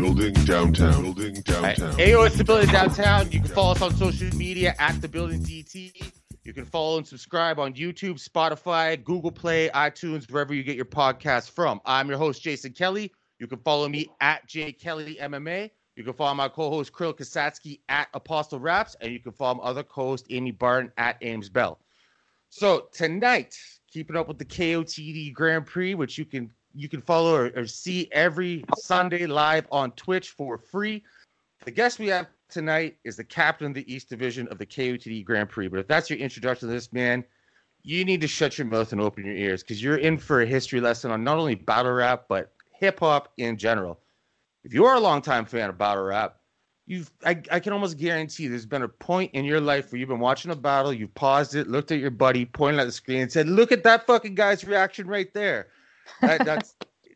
Building downtown. Building downtown. Ayo, it's the building downtown. You can follow us on social media at the building DT. You can follow and subscribe on YouTube, Spotify, Google Play, iTunes, wherever you get your podcasts from. I'm your host, Jason Kelly. You can follow me at J Kelly MMA. You can follow my co-host Kirill Kasatskiy at Apostol Raps, and you can follow my other co-host Amy Barton at Ames Bell. So tonight, keeping up with the KOTD Grand Prix, which you can you can follow or, or see every Sunday live on Twitch for free. The guest we have tonight is the captain of the East Division of the KOTD Grand Prix. But if that's your introduction to this man, you need to shut your mouth and open your ears because you're in for a history lesson on not only battle rap but hip hop in general. If you are a longtime fan of battle rap, you've I, I can almost guarantee there's been a point in your life where you've been watching a battle, you've paused it, looked at your buddy, pointed at the screen, and said, "Look at that fucking guy's reaction right there." That, that's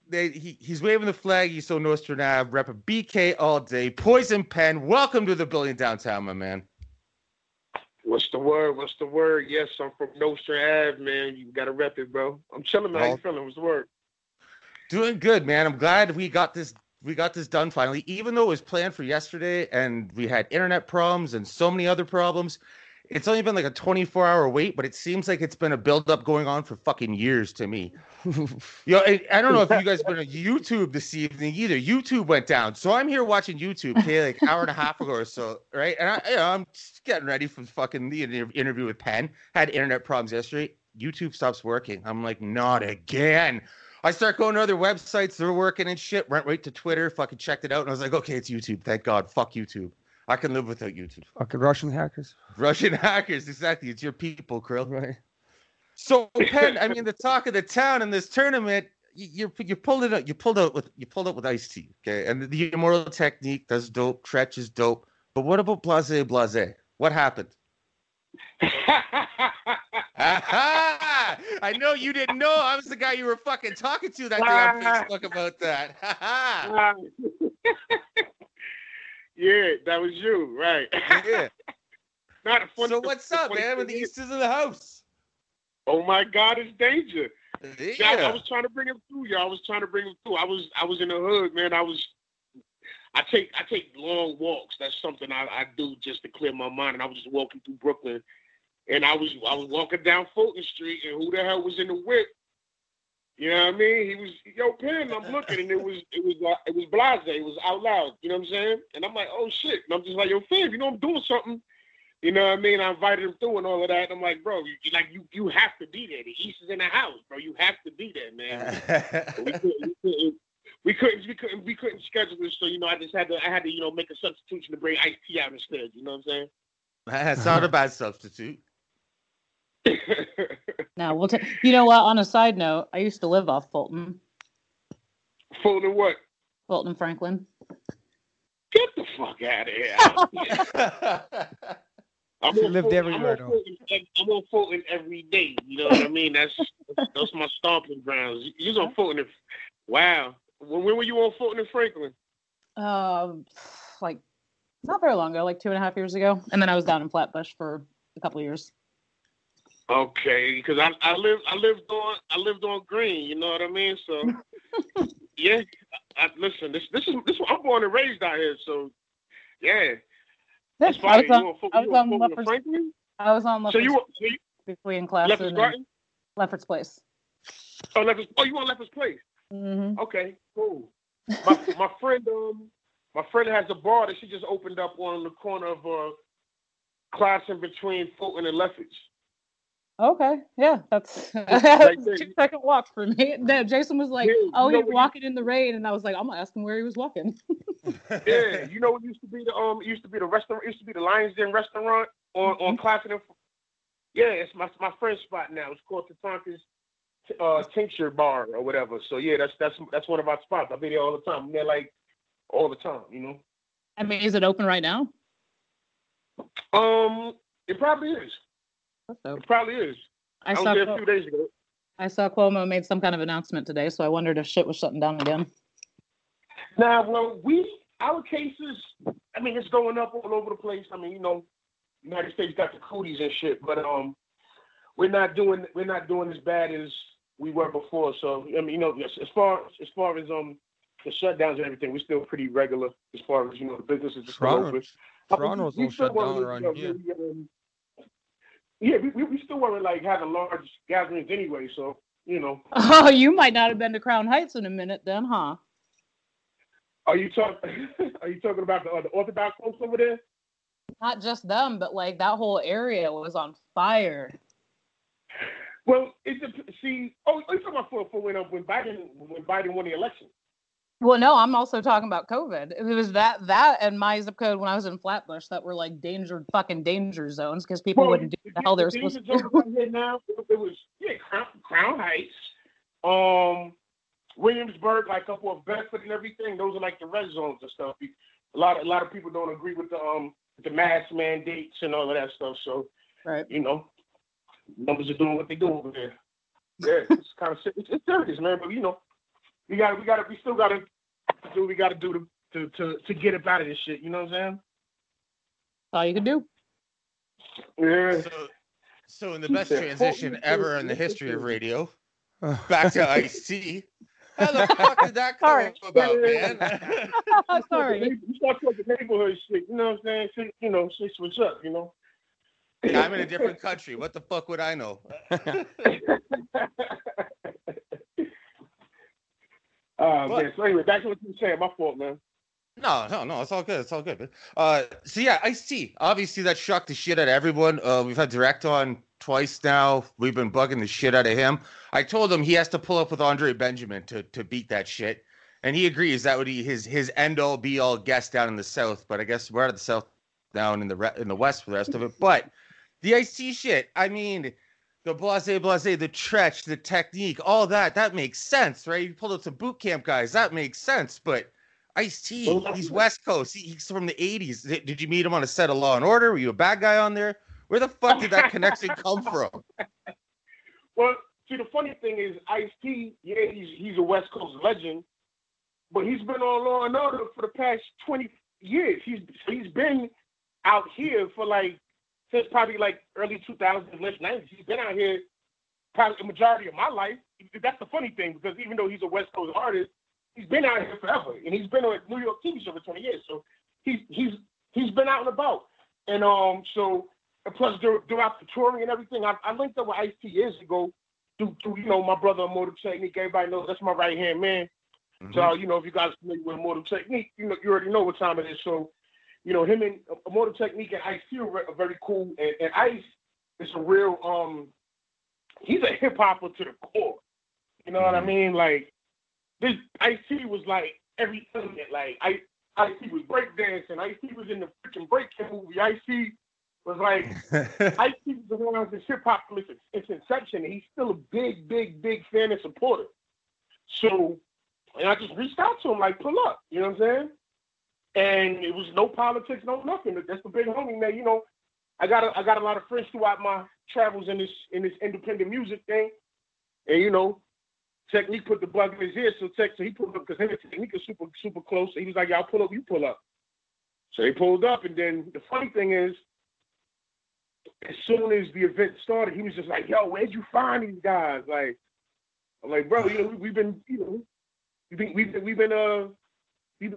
they, he, he's waving the flag. He's so Nostradamus, rep a BK all day. Poison Pen, welcome to the building downtown, my man. What's the word? What's the word? Yes, I'm from Nostrand Ave, man. You gotta rep it, bro. I'm chilling, man. How you feeling? What's the word? Doing good, man. I'm glad we got this we got this done finally. Even though it was planned for yesterday and we had internet problems and so many other problems, it's only been like a 24 hour wait, but it seems like it's been a buildup going on for fucking years to me. Yo, I, I don't know if you guys been on YouTube this evening either. YouTube went down, so I'm here watching YouTube, okay, like hour and a half ago or so, right? And I, you know, I'm getting ready for fucking the interview with Pen. Had internet problems yesterday. YouTube stops working. I'm like, not again. I start going to other websites. They're working and shit. Went right to Twitter. Fucking checked it out, and I was like, okay, it's YouTube. Thank God. Fuck YouTube. I can live without YouTube. Fucking Russian hackers. Russian hackers, exactly. It's your people, Kirill. Right. So, Pen, I mean, the talk of the town in this tournament, you you, you pulled it out. You pulled out with you pulled out with Ice T. Okay, and the immortal technique does dope. Treach is dope. But what about Blahzay Blahzay? What happened? I know you didn't know. I was the guy you were fucking talking to that day on Facebook about that. Yeah, that was you, right? yeah. Not a funny, So what's up, man? When the East is in the house. Oh my God, it's danger. Yeah. I, I was trying to bring him through, y'all. I was trying to bring him through. I was I was in the hood, man. I was I take I take long walks. That's something I, I do just to clear my mind. And I was just walking through Brooklyn and I was I was walking down Fulton Street and who the hell was in the whip? You know what I mean? He was yo Pen, I'm looking and it was it was like it was Blahzay, it was Outloud, you know what I'm saying? And I'm like, oh shit. And I'm just like, yo, Fib, you know I'm doing something. You know what I mean? I invited him through and all of that. And I'm like, bro, you, like you you have to be there. The East is in the house, bro. You have to be there, man. we, couldn't, we, couldn't, we couldn't we couldn't we couldn't schedule this, so you know I just had to I had to you know make a substitution to bring Ice T out instead. You know what I'm saying? That's not a bad substitute. No, we'll take. You know what? On a side note, I used to live off Fulton, Fulton what? Fulton Franklin. Get the fuck out of here. I'm She on lived Fulton- everywhere, I'm though. on, Fulton, I'm on Fulton every day. You know what I mean? That's that's my stomping grounds. You was on Fulton. and- Wow. When, when were you on Fulton and Franklin? Um, like not very long ago, like two and a half years ago, and then I was down in Flatbush for a couple of years. Okay, because I I lived I lived on I lived on Greene. You know what I mean? So yeah. I, listen, this this is this I'm born and raised out here. So yeah. That's I fine. was on, I was on Lefferts. Franklin? I was on So you were- so you between class Lefferts and Garden? Lefferts Place. Oh, Lefferts, oh, you on Lefferts Place? Mm-hmm. Okay, cool. My my friend um my friend has a bar that she just opened up on the corner of uh class in between Fulton and Lefferts. Okay, yeah, that's Right a two second walk for me. Then Jason was like, Yeah, you "Oh, know he's what you- walking in the rain," and I was like, "I'm gonna ask him where he was walking." Yeah, you know what used to be the um it used to be the restaurant it used to be the Lions Den restaurant on on Classon and Yeah, it's my my friend's spot now. It's called Tatanka's uh, Tincture Bar or whatever. So yeah, that's that's that's one of our spots. I've been there all the time. I'm there like all the time, you know. I mean, is it open right now? Um, it probably is. That's. It probably is. I I, was saw there a Cuo- few days ago. I saw Cuomo made some kind of announcement today, so I wondered if shit was shutting down again. Now, well, we our cases. I mean, it's going up all over the place. I mean, you know, United States got the cooties and shit, but um, we're not doing we're not doing as bad as we were before. So I mean, you know, yes, as far as far as um the shutdowns and everything, we're still pretty regular as far as you know the businesses are still Toronto- open. I mean, Toronto's we all shut down around here. really, um, yeah, we, we, we still weren't like having large gatherings anyway. So you know, Oh, you might not have been to Crown Heights in a minute then, huh? are you talking are you talking about the, uh, the Orthodox folks over there? Not just them, but like that whole area was on fire. Well, it's a, see. Oh, you're talking about for, for when uh, when Biden when Biden won the election. Well, no, I'm also talking about COVID. It was that that and my zip code when I was in Flatbush that were like danger fucking danger zones because people Well, wouldn't do the hell they were supposed to do. are zones out here now. It, was yeah, Crown, Crown Heights, um, Williamsburg, like up of Bedford and everything. Those are like the red zones and stuff. A lot a lot of people don't agree with the um the mask mandates and all of that stuff. So Right. you know, numbers are doing what they do over there. Yeah, it's kind of it's, it's serious, man. But you know, we got we got to we still got to do what we got to do to to to to get up out of this shit. You know what I'm That's all you can do. Yeah. So, so in the best transition ever in the history of radio, back to Ice T. How the fuck did that come Sorry. about, man? Sorry. You start talking neighborhood shit. You know what I'm saying? Shit, you know, shit switch up. You know. I'm in a different country. What the fuck would I know? Uh, But- man. So anyway, back to what you were saying. My fault, man. No, no, no. It's all good. It's all good. Uh, so yeah, I see. Obviously, that shocked the shit out of everyone. Uh, we've had direct on twice now. We've been bugging the shit out of him. I told him he has to pull up with Andre Benjamin to to beat that shit, and he agrees that would be his his end all be all guest down in the south. But I guess we're out of the south, down in the re- in the west for the rest of it. But the Ice T shit. I mean. The Blahzay Blahzay, the Treach, the technique, all that, that makes sense, right? You pulled up some boot camp guys, that makes sense. But Ice T, Well, he's West Coast. He, he's from the 80s. Did, did you meet him on a set of Law and Order? Were you a bad guy on there? Where the fuck did that connection come from? Well, see, the funny thing is, Ice T, yeah, he's he's a West Coast legend, but he's been on Law and Order for the past twenty years. He's he's been out here for like since probably like early 2000s, late 90s. He's been out here probably the majority of my life. That's the funny thing because even though he's a West Coast artist, he's been out here forever, and he's been on a New York TV show for 20 years. So he's he's he's been out and about, and um so and plus throughout the touring and everything, I, I linked up with Ice T years ago. Through, through you know my brother Mortal Technique, everybody knows that's my right hand man. So you know if you guys are familiar with Immortal Technique, you know you already know what time it is. So you know him and uh, Immortal Technique and Ice T are re- very cool. And, and Ice is a real um he's a hip hopper to the core. You know what I mean? Like this Ice T was like every element. Like I Ice T was breakdancing. Ice T was in the freaking breaking movie. Ice T was like Ice T was around this hip hop its, its inception, and he's still a big, big, big fan and supporter. So, and I just reached out to him like, pull up, you know what I'm saying? And it was no politics, no nothing. That's the big homie, man. You know, I got a, I got a lot of friends throughout my travels in this in this independent music thing, and you know, Technique put the bug in his ear, so Tech, so he pulled up because him and Technique are super super close. So he was like, "Y'all pull up, you pull up." So they pulled up, and then the funny thing is, as soon as the event started, he was just like, "Yo, where'd you find these guys?" Like, I'm like, bro, you know, we, we've been, you know, we've been, we've been, we've been, uh,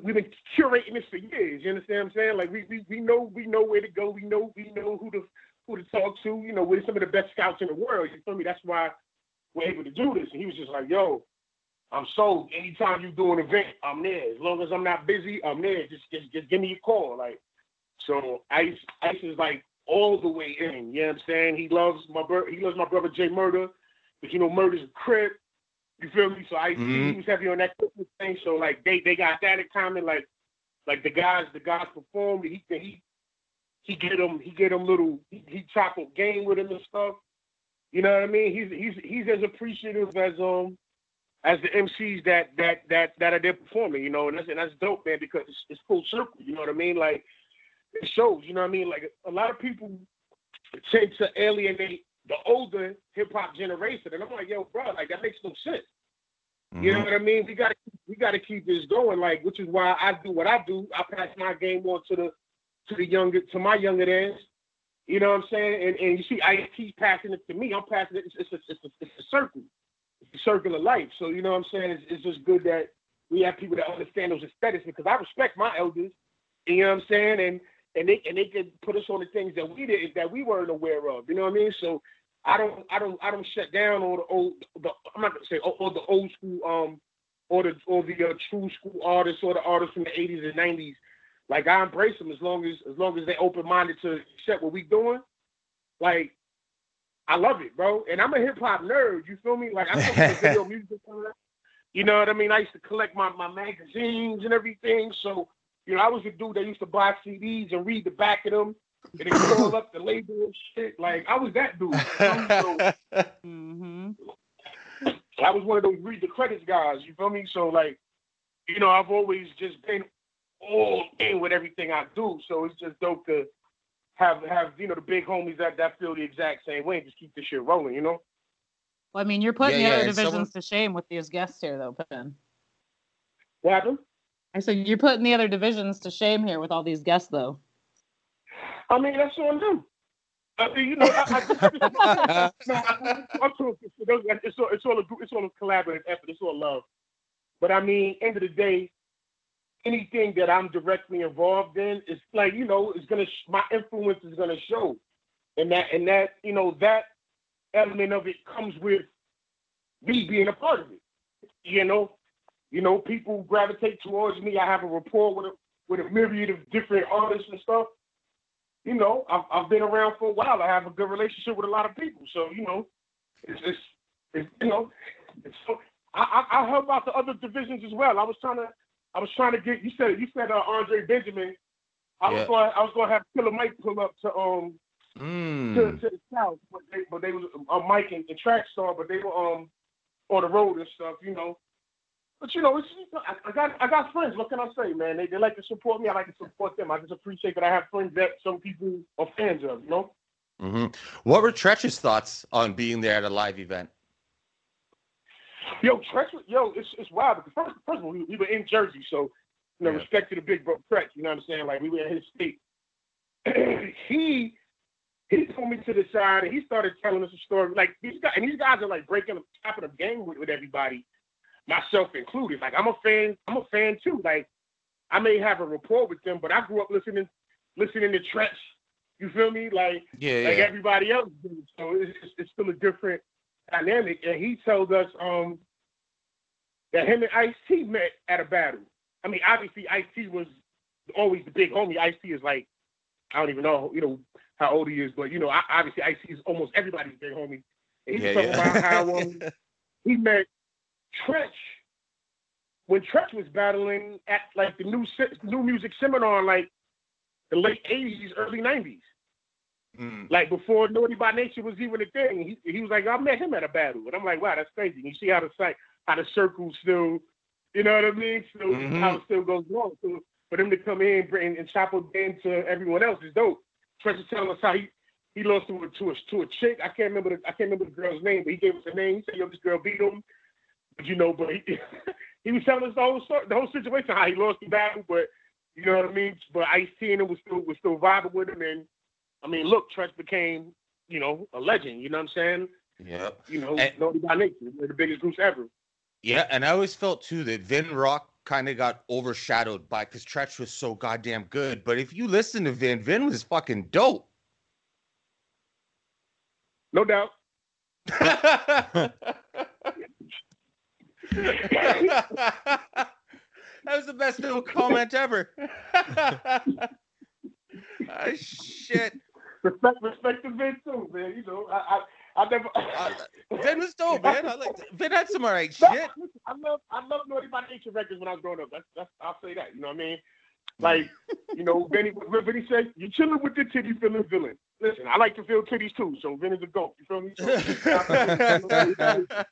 we've, been curating this for years. You understand what I'm saying? Like, we, we, we know, we know where to go. We know, we know who to, who to talk to. You know, we're some of the best scouts in the world. You feel me? That's why we're able to do this. And he was just like, yo, I'm sold. Anytime you do an event, I'm there. As long as I'm not busy, I'm there. Just, just, just give me a call. Like, so Ice, Ice is like all the way in. You know what I'm saying? He loves my brother. He loves my brother J Murda, but you know Murda's a crip. You feel me? So Ice, Mhm. he was heavy on that Christmas thing. So like they, they got that in common. Like, like the guys, the guys performed. He, he, he get him he get him little he, he chop up game with him and stuff. You know what I mean? He's he's he's as appreciative as um as the MCs that that that that are there performing, you know, and that's and that's dope, man, because it's, it's full circle. You know what I mean? Like it shows. You know what I mean? Like a lot of people tend to alienate the older hip hop generation, and I'm like, yo, bro, like that makes no sense. Mm-hmm. You know what I mean? We gotta we gotta keep this going, like, which is why I do what I do. I pass my game on to the to the younger to my younger days. You know what I'm saying? And and you see, I keep passing it to me. I'm passing it. It's, it's, a, it's, a, it's a circle. It's a circle of life. So you know what I'm saying? It's, it's just good that we have people that understand those aesthetics because I respect my elders. You know what I'm saying? And and they and they could put us on the things that we did that we weren't aware of. You know what I mean? So I don't I don't I don't shut down all the old the I'm not gonna say all, all the old school um or the or the uh, true school artists or the artists from the 80s and 90s like I embrace them as long as as long as they open minded to accept what we doing. Like I love it, bro. And I'm a hip hop nerd. You feel me? Like I am from video music. You know what I mean? I used to collect my, my magazines and everything. So, you know, I was a dude that used to buy CDs and read the back of them and then call up the label and shit. Like I was that dude. so, mm-hmm. I was one of those read the credits guys. You feel me? So like, you know, I've always just been all in with everything I do. So it's just dope to have have you know the big homies that that feel the exact same way and just keep this shit rolling. You know. Well, I mean, you're putting yeah, the other yeah, divisions someone... to shame with these guests here, though, Ben. What happened? I said you're putting the other divisions to shame here with all these guests, though. I mean, that's on them. I mean, you know, I, I, I'm talking. It's all, it's all a it's all a collaborative effort. It's all love. But I mean, end of the day, anything that I'm directly involved in is like you know is gonna my influence is gonna show, and that and that you know that element of it comes with me being a part of it. You know, you know people gravitate towards me. I have a rapport with a with a myriad of different artists and stuff. You know, I've I've been around for a while. I have a good relationship with a lot of people. So you know, it's just it's, you know, it's, so I, I I help out the other divisions as well. I was trying to I was trying to get you said you said uh, Andre Benjamin. I yeah. was going I was going to have Killer Mike pull up to um mm. to, to the south, but they but they was uh, Mike and, and Trackstar, but they were um on the road and stuff, you know. But you know, it's, I, I got I got friends. What can I say, man? They they like to support me. I like to support them. I just appreciate that I have friends that some people are fans of. You know. Mm-hmm. What were Treach's thoughts on being there at a live event? Yo, Treach, yo, it's it's wild because first, first of all, we, we were in Jersey, so you know, yeah. respect to the big bro Treach. You know what I'm saying? Like we were in his state. he he pulled me to the side and he started telling us a story. Like these guys, and these guys are like breaking, up, tapping the game with, with everybody, myself included. Like I'm a fan, I'm a fan too. Like I may have a rapport with them, but I grew up listening, listening to Treach. You feel me? Like yeah, like yeah. everybody else did. So it's, it's still a different dynamic, and he told us um, that him and Ice T met at a battle. I mean, obviously Ice T was always the big homie. Ice T is like I don't even know, you know, how old he is, but you know, I, obviously Ice T is almost everybody's big homie. And he's yeah, talking yeah. about how um, he met Treach when Treach was battling at like the new new music seminar, like the late '80s, early '90s. Mm. Like before Naughty by Nature was even a thing. He, he was like, I met him at a battle. And I'm like, wow, that's crazy. And You see how the site, how the circle still, you know what I mean? So mm-hmm. how it still goes on. So for them to come in and, and chop up game to everyone else is dope. Treach telling us how he, he lost to a, to a to a chick. I can't remember the I can't remember the girl's name, but he gave us a name. He said, "Yo, this girl beat him." You know, but he, he was telling us the whole story, the whole situation, how he lost the battle. But you know what I mean. But Ice T and him was still was still vibing with him, and I mean, look, Treach became, you know, a legend. You know what I'm saying? Yeah. You know, and, Naughty by Nature. They're the biggest groups ever. Yeah, and I always felt too that Vin Rock kind of got overshadowed by because Treach was so goddamn good. But if you listen to Vin, Vin was fucking dope. No doubt. that was the best little comment ever. Ah, shit. Respect, respect to Vin too, man. You know, I, I, I never. Uh, Vin was dope, man. I like Vin had some alright shit. I love, I love Naughty by Nature records when I was growing up. That's, that's, I'll say that. You know what I mean? Like, you know, Vinny, what Vinny said, you chilling with the titty feeling villain. Listen, I like to feel titties too, so Vinny's a goat. You feel me? So,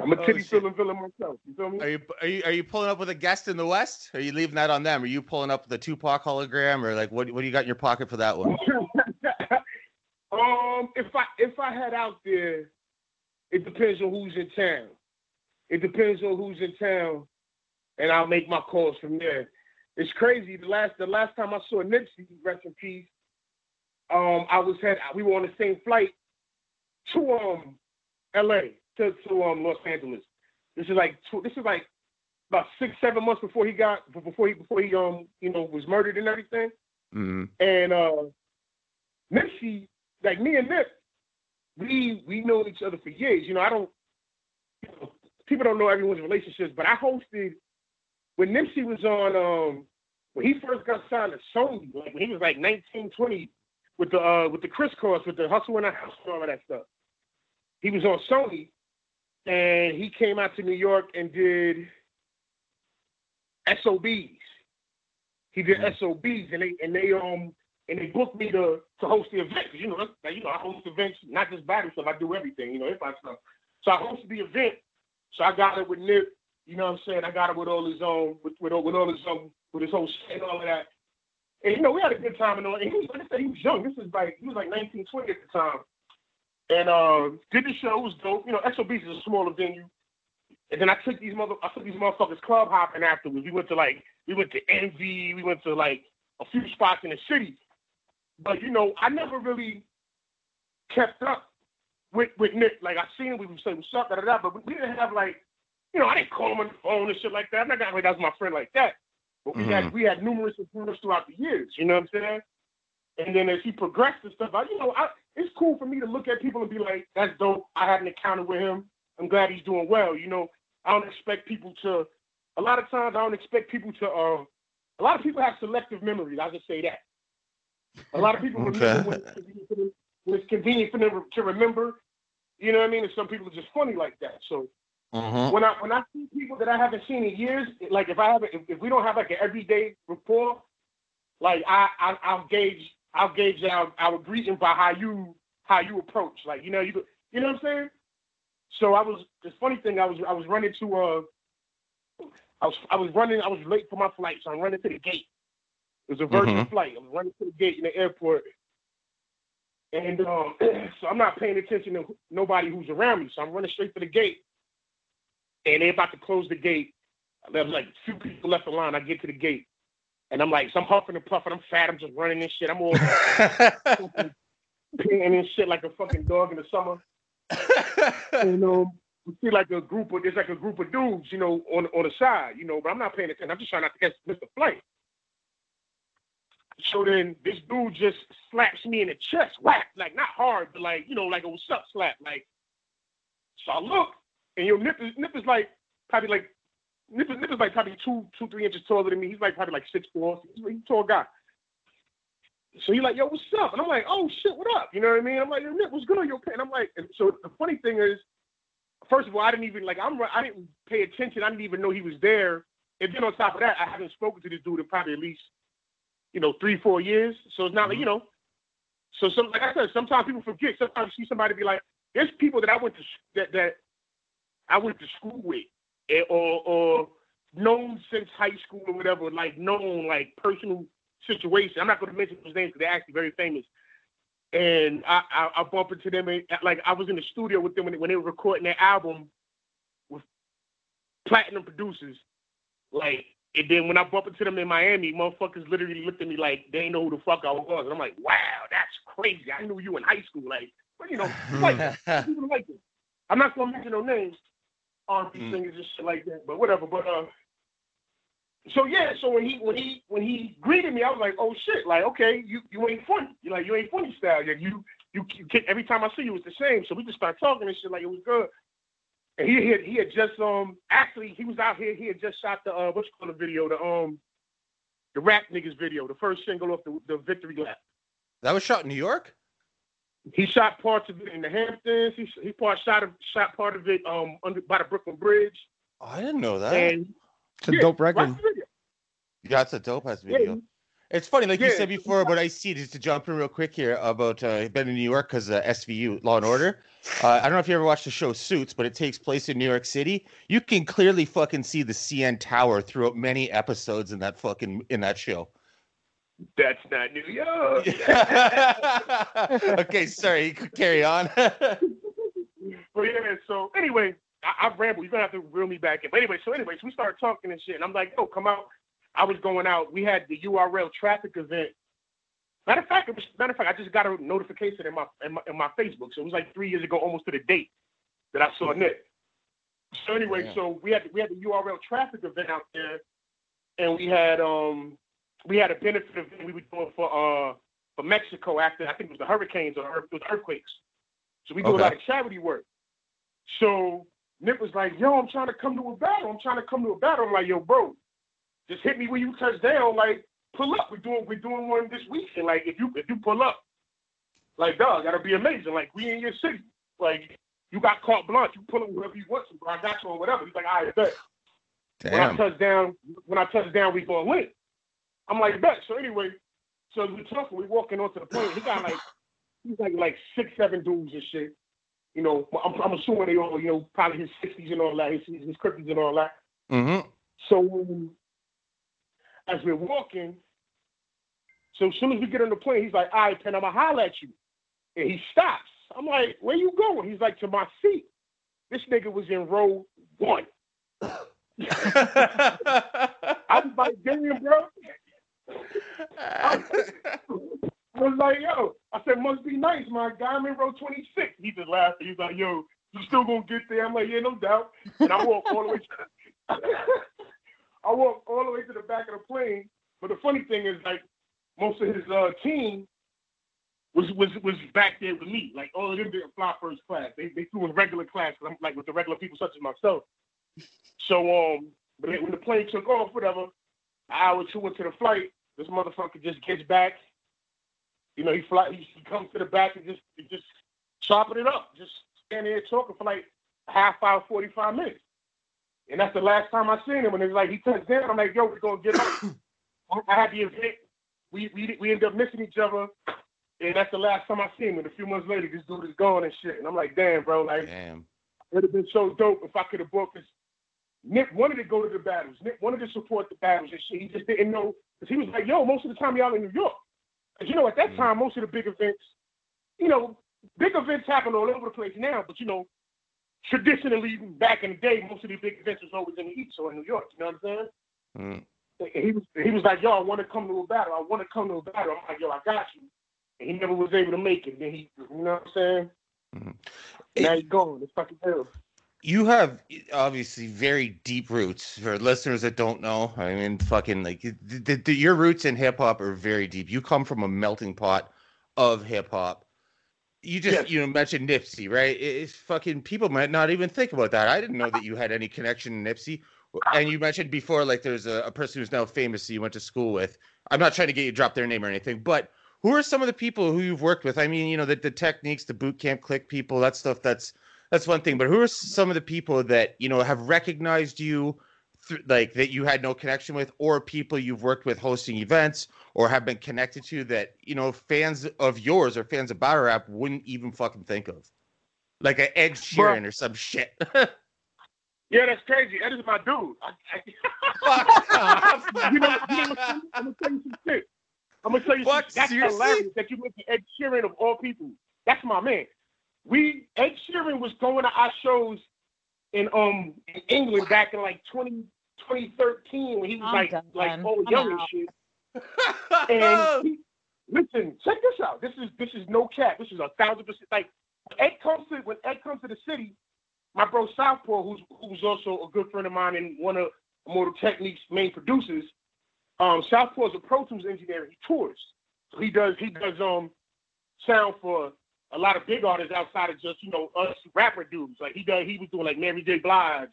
I'm a Oh, titty feeling villain myself. You feel me? Are you are you are you pulling up with a guest in the West? Are you leaving that on them? Are you pulling up the Tupac hologram, or like what what do you got in your pocket for that one? um, if I if I head out there, it depends on who's in town. It depends on who's in town, and I'll make my calls from there. It's crazy. The last the last time I saw Nipsey, rest in peace. Um, I was had we were on the same flight to um L.A. to to um Los Angeles. This is like two, this is like about six seven months before he got before he before he um you know was murdered and everything. Mm. And uh Nipsey, like me and Nip, we we know each other for years. You know, I don't you know, people don't know everyone's relationships, but I hosted when Nipsey was on um when he first got signed to Sony, like when he was like 19, 20, with the uh with the crisscross, with the Hussle in the House and all of that stuff. He was on Sony and he came out to New York and did SOBs. He did mm-hmm. SOBs and they and they um and they booked me to to host the event. You know, that's, you know, I host events, not just battle stuff. I do everything. You know, hip hop stuff. So I hosted the event. So I got it with Nip. You know what I'm saying? I got it with all his own, with with, all- with all his own, with his whole shit and all of that. And you know, we had a good time and all. And he was, like I said, he was young. This was like he was like 19, 20 at the time. And uh, did the show it was dope. You know, SOBs is a smaller venue. And then I took these mother, I took these motherfuckers club hopping afterwards. We went to like, we went to Envy. We went to like a few spots in the city. But you know, I never really kept up with with Nip. Like I seen him, we would say what's up, da da da. But we didn't have like, you know, I didn't call him on the phone and shit like that. I'm not gonna like that's my friend like that. But we had we had numerous encounters throughout the years. You know what I'm saying? And then as he progressed and stuff, I, you know, I, it's cool for me to look at people and be like, that's dope. I had an encounter with him. I'm glad he's doing well. You know, I don't expect people to. A lot of times, I don't expect people to. Uh, a lot of people have selective memories. I'll just say that. A lot of people remember when, it's convenient for them- when it's convenient for them to remember. You know what I mean? And some people are just funny like that. So Mhm. when I when I see people that I haven't seen in years, like if I haven't if, if we don't have like an everyday rapport, like I, I I'll gauge I'll gauge our our greeting by how you how you approach. Like you know you you know what I'm saying. So I was the funny thing I was I was running to uh I was I was running I was late for my flight so I'm running to the gate. It was a Virgin flight. I'm running to the gate in the airport. And um, so I'm not paying attention to nobody who's around me. So I'm running straight to the gate and they're about to close the gate. There's like a few people left in line. I get to the gate, and I'm like, so I'm huffing and puffing. I'm fat. I'm just running and shit. I'm all peeing and shit like a fucking dog in the summer. and um, we see like a group of there's like a group of dudes, you know, on on the side, you know. But I'm not paying attention. I'm just trying not to catch miss the flight. So then this dude just slaps me in the chest, whack, like not hard, but like you know, like a what's up slap, like. So I look, and your nip is nip is like probably like nip is, like probably two two three inches taller than me. He's like probably like six four. He's, a tall guy. So he's like, yo, what's up? And I'm like, oh shit, what up? You know what I mean? I'm like, yo, Nip, what's good? You okay? And I'm like, and so the funny thing is, first of all, I didn't even like I'm I didn't pay attention. I didn't even know he was there. And then on top of that, I haven't spoken to this dude in probably at least, you know, three, four years. So it's not like, you mm-hmm. know. So some like I said, sometimes people forget. Sometimes you see somebody be like, there's people that I went to that that I went to school with Eh, or or known since high school or whatever, like known like personal situation. I'm not going to mention those names because they're actually very famous. And I, I, I bump into them, like I was in the studio with them when they, when they were recording their album with platinum producers. Like, and then when I bump into them in Miami, motherfuckers literally looked at me like they know who the fuck I was, and I'm like, wow, that's crazy. I knew you in high school, like, but you know, like people like it. I'm not gonna mention no names, R&B Mm. singers and shit like that, but whatever. But uh, so yeah, so when he when he when he greeted me, I was like, oh shit, like okay, you you ain't funny, you like you ain't funny style, like you you, you every time I see you, it's the same. So we just start talking and shit like it was good. And he had he had just um actually he was out here he had just shot the uh what's called the video the um the rap niggas video the first single off the the victory lap. That was shot in New York. He shot parts of it in the Hamptons. He he part shot of, shot part of it um under by the Brooklyn Bridge. Oh, I didn't know that. And It's a yeah, dope record. video. Yeah, it's a dope ass Yeah, video. It's funny, like you said before, but I see just to jump in real quick here about uh, been in New York because uh, SVU Law and Order. Uh, I don't know if you ever watched the show Suits, but it takes place in New York City. You can clearly fucking see the CN Tower throughout many episodes in that fucking in that show. That's not New York. okay, sorry, you could carry on. But yeah, so anyway, I, I've rambled. You're gonna have to reel me back in. But anyway, so anyways, we started talking and shit, and I'm like, yo, come out. I was going out. We had the URL traffic event. Matter of fact, was, matter of fact, I just got a notification in my, in my in my Facebook. So it was like three years ago, almost to the date that I saw Nip. So anyway, Yeah. so we had we had the URL traffic event out there, and we had um we had a benefit event we were doing for uh for Mexico after I think it was the hurricanes or it was earthquakes. So we do Okay. a lot of charity work. So Nip was like, "Yo, I'm trying to come to a battle. I'm trying to come to a battle." I'm like, "Yo, bro, just hit me when you touch down. Like, pull up. We're doing we're doing one this weekend. Like, if you if you pull up, like, dog, that'll be amazing. Like, we in your city. Like, you got carte blanche. You pull up wherever you want to, bro. I got you or whatever." He's like, "I bet." Damn. When I touch down, when I touch down, we gonna win. I'm like, bet. So anyway, so we talking, we walking onto the plane. He got like, he's like like six, seven dudes and shit. You know, I'm, I'm assuming they all, you know, probably his sixties and all that, his his cryptids and all that. Mm-hmm. So um, as we're walking, so as soon as we get on the plane, he's like, "All right, Pen, I'ma holler at you," and he stops. I'm like, "Where you going?" He's like, "To my seat." This nigga was in row one. I'm like, "Damn, bro." I was like, yo, I said, must be nice, my guy. I'm row 26. He just laughed. He's like, yo, you still gonna get there? I'm like, yeah, no doubt. And I walk all the way to I walk all the way to the back of the plane. But the funny thing is, like, most of his uh, team was was was back there with me. Like, all of them didn't fly first class. They they flew in regular class. 'cause I'm like with the regular people such as myself. So um, but when the plane took off, whatever, hour or two into the flight, this motherfucker just gets back. You know, he fly, he, he comes to the back and just just chopping it up, just standing there talking for like half hour, forty five minutes. And that's the last time I seen him. And it's like he touched down. I'm like, yo, we're gonna get up. I had the event. We we we ended up missing each other. And that's the last time I seen him. And a few months later, this dude is gone and shit. And I'm like, damn, bro, like Damn. it would have been so dope if I could have booked this. Nip wanted to go to the battles. Nip wanted to support the battles and shit. He just didn't know because he was like, "Yo, most of the time y'all in New York." Because you know, at that Mhm. time, most of the big events, you know, big events happen all over the place now. But you know, traditionally back in the day, most of the big events was always in the East or in New York. You know what I'm saying? Mm. And he was he was like, "Yo, I want to come to a battle. I want to come to a battle." I'm like, "Yo, I got you." And he never was able to make it. Then he, you know what I'm saying? Mhm. Now he's gone. It's fucking hell. You have obviously very deep roots for listeners that don't know. I mean, fucking like the, the, your roots in hip hop are very deep. You come from a melting pot of hip hop. You just Yes. you know mentioned Nipsey, right? It's fucking people might not even think about that. I didn't know that you had any connection to Nipsey. And you mentioned before, like there's a, a person who's now famous that you went to school with. I'm not trying to get you to drop their name or anything, but who are some of the people who you've worked with? I mean, you know, the, the techniques, the boot camp click people, that stuff. That's that's one thing. But who are some of the people that you know have recognized you, th- like that you had no connection with, or people you've worked with hosting events, or have been connected to that you know fans of yours or fans of battle rap wouldn't even fucking think of, like an Ed Sheeran or some shit. Yeah, that's crazy. Ed is my dude. I, I, you know, you know, I'm gonna tell you some shit. I'm gonna tell you What? some That's Seriously? hilarious that you mentioned Ed Sheeran of all people. That's my man. We Ed Sheeran was going to our shows in um in England back in like 20, 2013 when he was I'm like done. like all I'm young and shit. And he, listen, check this out. This is this is no cap. This is a thousand percent. Like Ed comes to when Ed comes to the city, my bro Southpaw, who's who's also a good friend of mine and one of Mortal Techniques' main producers. Um, Southpaw is a Pro Tools engineer. He tours, so he does he does um sound for a lot of big artists outside of just you know us rapper dudes. Like he does, he was doing like Mary J. Blige,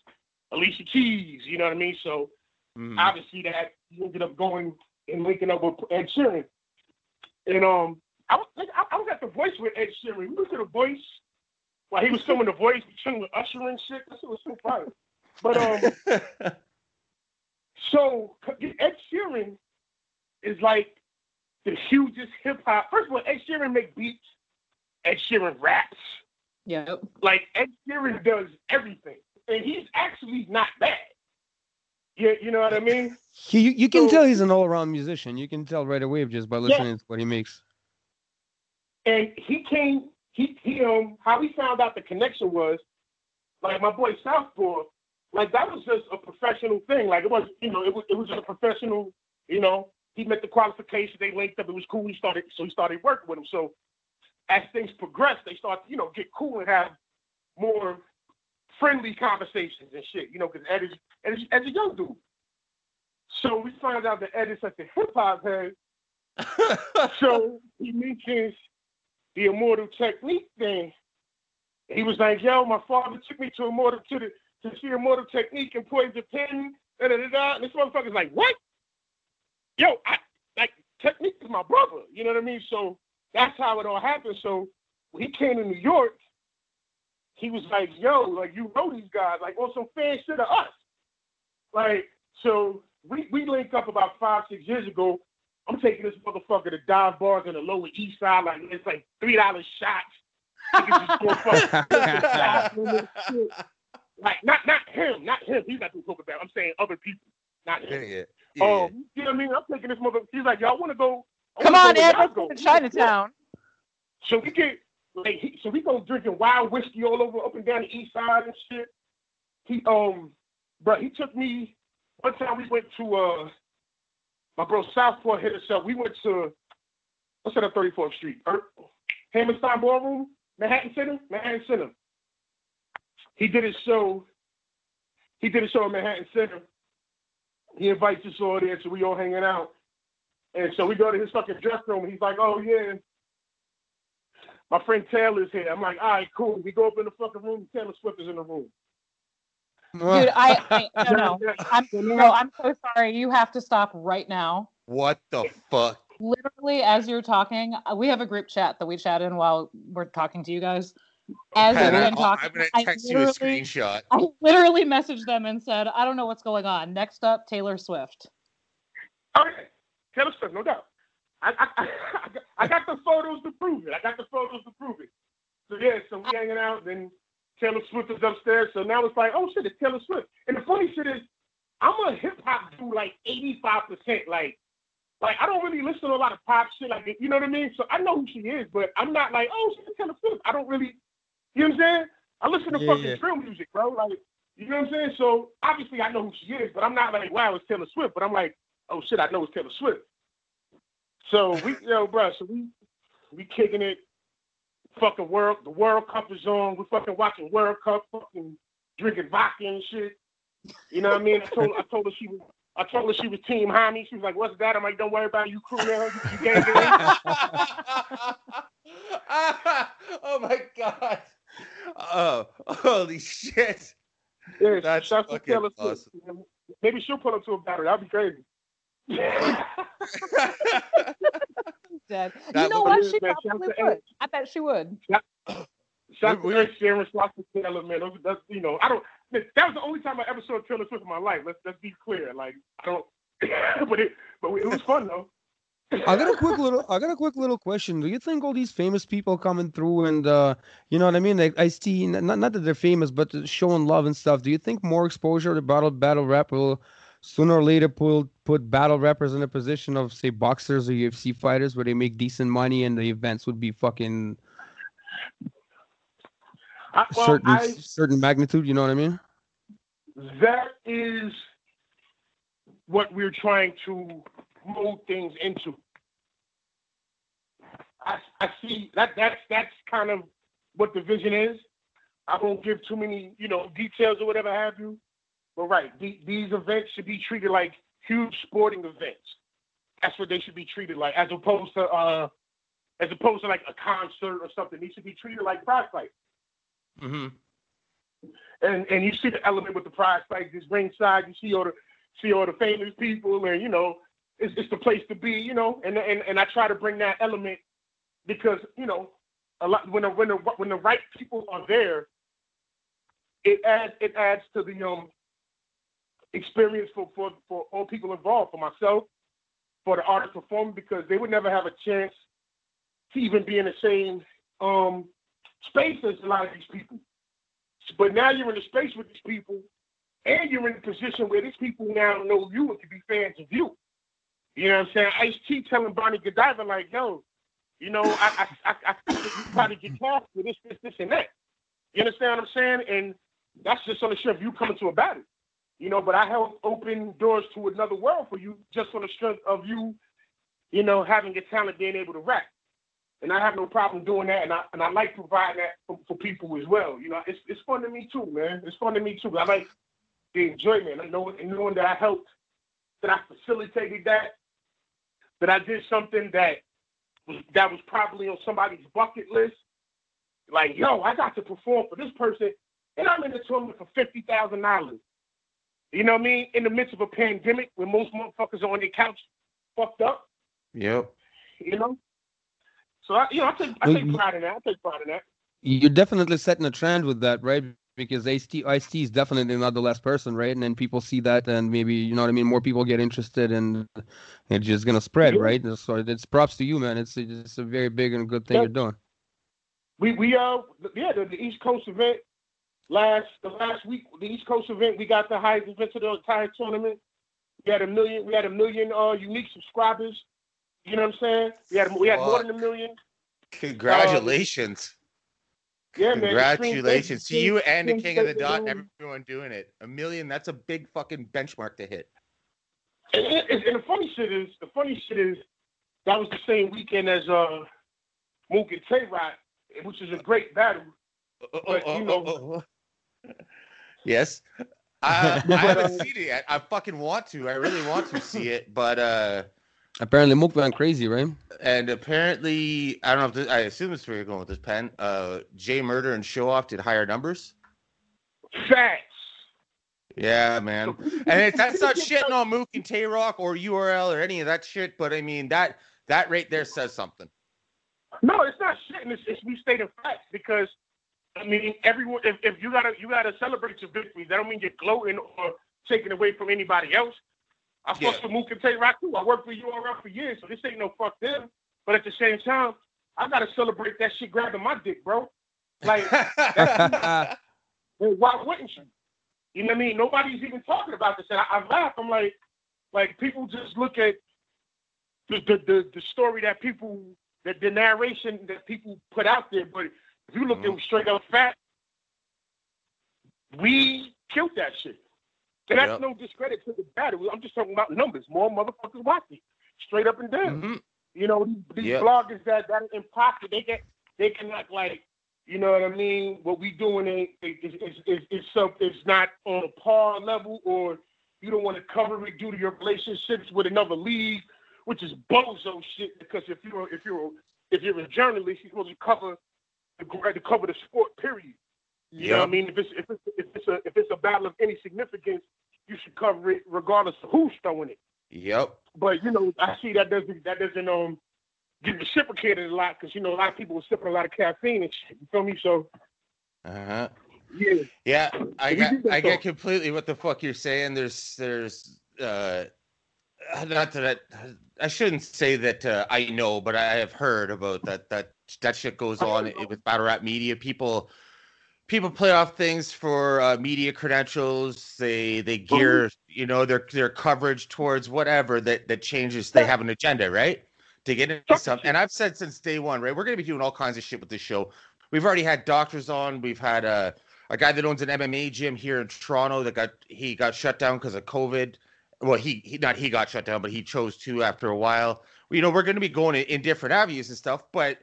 Alicia Keys. You know what I mean? So Mhm. obviously that he ended up going and linking up with Ed Sheeran. And um, I was I, I was at the Voice with Ed Sheeran. We went to the Voice while he was filming the Voice, chilling with Usher and shit. That shit was so fire. But um, So Ed Sheeran is like the hugest hip hop. First of all, Ed Sheeran make beats. Ed Sheeran raps. Yep. Like Ed Sheeran does everything, and he's actually not bad. Yeah, you know what I mean. He, you, you can So- tell he's an all-around musician. You can tell right away just by listening to what he makes. And he came. He he um how he found out the connection was like my boy Southpaw. Like that was just a professional thing. Like it was you know it was it was just a professional. You know he met the qualifications. They linked up. It was cool. He started so he started working with him. So as things progress, they start to you know get cool and have more friendly conversations and shit. You know because Ed is Ed is Ed's a young dude. So we find out that Ed is such a hip hop head. so he mentions the immortal technique thing. He was like, "Yo, my father took me to immortal to the to see immortal technique and poison pen." Da, da, da, da. And this motherfucker's like, "What? Yo, I like technique is my brother." You know what I mean? So that's how it all happened. So when he came to New York, he was like, "Yo, like you know these guys, like on some fan shit of us." Like, so we we linked up about five six years ago. I'm taking this motherfucker to dive bars in the Lower East Side, like it's like three dollars shots. Niggas just go fuck- bathroom and shit. like not not him, not him. He's not doing coke about. I'm saying other people, not him. yeah. yeah. Um, you know what I mean? I'm taking this mother. He's like, y'all want to go? I Come on, Ed. Let's go." to Chinatown. So we get like he, so we go drinking wild whiskey all over up and down the east side and shit. He um, but he took me one time. We went to uh, my bro Southpaw hit us up. We went to what's that on 34th Street? Er, Hammerstein Ballroom, Manhattan Center, Manhattan Center. He did a show. He did a show at Manhattan Center. He invites us all there, so we all hanging out. And so we go to his fucking dressing room. And he's like, "Oh yeah, my friend Taylor's here." I'm like, "All right, cool." We go up in the fucking room. Taylor Swift is in the room. Dude, I, I no, no. I'm no, I'm so sorry. You have to stop right now. What the fuck? Literally, as you're talking, uh, we have a group chat that we chat in while we're talking to you guys. As Pat, we've I- been talking, I'm gonna text you a screenshot. I literally messaged them and said, "I don't know what's going on." Next up, Taylor Swift. Okay, Taylor Swift, no doubt. I, I, I, got- I got the photos to prove it. I got the photos to prove it. So yeah, so we hanging out. Then Taylor Swift is upstairs. So now it's like, oh shit, it's Taylor Swift. And the funny shit is, I'm a hip hop dude, like 85 percent. Like, like I don't really listen to a lot of pop shit. Like, you know what I mean? So I know who she is, but I'm not like, oh, she's Taylor Swift. I don't really, you know what I'm saying? I listen to Yeah, fucking yeah. drill music, bro. Like, you know what I'm saying? So obviously I know who she is, but I'm not like, wow, it's Taylor Swift. But I'm like, oh shit, I know it's Taylor Swift. So we, yo, bro, so we we kicking it. Fucking world, the World Cup is on. We're fucking watching World Cup, fucking drinking vodka and shit. You know what I mean? I told I told her she was I told her she was Team HOMI. She was like, "What's that?" I'm like, "Don't worry about it. You crew now. You, you gang gang." oh my god. Oh, holy shit. Yeah, That's fucking Taylor Swift. Maybe she'll pull up to a battle. That'd be crazy. Dead. You know what? She man, probably out to would. I bet she would. Shout We- to Ed Sheeran, shout to Taylor, man. Those, that's you know, I don't. That was the only time I ever saw Taylor Swift in my life. Let's let's be clear. Like I don't, but it but it was fun though. I got a quick little I got a quick little question. Do you think all these famous people coming through and uh you know what I mean? Like I see not not that they're famous, but showing love and stuff. Do you think more exposure to battle battle rap will sooner or later put put battle rappers in a position of say boxers or UFC fighters where they make decent money and the events would be fucking I, well, certain I, certain magnitude, you know what I mean? that is what we're trying to mold things into. I, I see that that's that's kind of what the vision is. I won't give too many, you know, details or whatever have you. But right, the, these events should be treated like huge sporting events. That's what they should be treated like, as opposed to uh, as opposed to like a concert or something. These should be treated like prize fights. hmm and and you see the element with the prize fight, this ringside. You see all the see all the famous people, and you know it's it's the place to be, you know. And and and I try to bring that element because you know a lot when the when the when the right people are there, it adds it adds to the um experience for, for, for all people involved, for myself, for the artist performing, because they would never have a chance to even be in the same um, space as a lot of these people. But now you're in a space with these people, and you're in a position where these people now know you and can be fans of you. You know what I'm saying? Ice T telling Bonnie Godiva like, yo, you know, I I I, I you probably get cast for this, this, this, and that. You understand what I'm saying? And that's just on the strength of you coming to a battle. You know, but I help open doors to another world for you just on the strength of you, you know, having your talent, being able to rap. And I have no problem doing that, and I and I like providing that for, for people as well. You know, it's it's fun to me too, man. It's fun to me too. I like the enjoyment. I know knowing that I helped, that I facilitated that, that I did something that was that was probably on somebody's bucket list. Like, yo, I got to perform for this person, and I'm in the tournament for fifty thousand dollars. You know what I mean? In the midst of a pandemic, where most motherfuckers are on their couch, fucked up. Yep. You know. So I, you know, I take I take pride in that. I take pride in that. You're definitely setting a trend with that, right? Because Ice T, Ice is definitely not the last person, right? And then people see that, and maybe you know what I mean. More people get interested, and it's just gonna spread, Yeah. right? So it's props to you, man. It's it's a very big and good thing Yeah. you're doing. We we uh yeah the, the East Coast event last the last week the East Coast event we got the highest event of the entire tournament. We had a million we had a million uh unique subscribers. You know what I'm saying? We had we had more than a million. Congratulations. Yeah, man. Congratulations to you and the King of the Dot, Balloon. everyone doing it. A million, that's a big fucking benchmark to hit. And, and, and the funny shit is the funny shit is that was the same weekend as uh Mook and Tay Rock, which is a great battle. But, you know- yes. I, I haven't seen it yet. I fucking want to. I really want to see it, but uh Apparently, Mook went crazy, right? and apparently I don't know if this, I assume it's where you're going with this pen. Uh J Murda and Showoff did higher numbers. Facts. Yeah, man. And it's that's not shitting on Mook and Tay Rock or URL or any of that shit, but I mean that that rate there says something. No, it's not shitting. It's, it's me stating facts because I mean everyone. If, if you gotta you gotta celebrate your victories, that don't mean you're gloating or taking away from anybody else. I Yeah. fuck with Mook and Tay Rock too. I worked for URL for years, so this ain't no fuck them. But at the same time, I gotta celebrate that shit grabbing my dick, bro. Like, well, why wouldn't you? You know what I mean? Nobody's even talking about this, and I, I laugh. I'm like, like people just look at the the the, the story that people, the, the narration that people put out there. But if you look Mhm. at straight up fact, we killed that shit. And that's no discredit to the battle. I'm just talking about numbers. More motherfuckers watch it, straight up and down. Mhm. You know, these, Yep. bloggers that that are imposter, they get they can act like, you know what I mean. What we doing ain't is is is, is some it's not on a par level, or you don't want to cover it due to your relationships with another league, which is bozo shit. Because if you're if you're if you're a journalist, you're supposed to cover the to cover the sport. Period. You know what I mean? If it's if it's if it's a if it's a battle of any significance, you should cover it regardless of who's throwing it. Yep. But you know, I see that doesn't that doesn't um get reciprocated a lot because you know a lot of people are sipping a lot of caffeine and shit. You feel me? So Uh-huh. yeah, Yeah, I We get did that I get completely what the fuck you're saying. There's there's uh not that I, I shouldn't say that uh, I know, but I have heard about that that that shit goes on with battle rap media. People people play off things for uh, media credentials. They they gear you know their their coverage towards whatever that that changes. They have an agenda, right? To get into something. And I've said since day one, right? We're gonna be doing all kinds of shit with this show. We've already had doctors on. We've had uh, a guy that owns an MMA gym here in Toronto that got he got shut down because of COVID. Well, he, he not he got shut down, but he chose to after a while. You know, we're going to be going in, in different avenues and stuff. But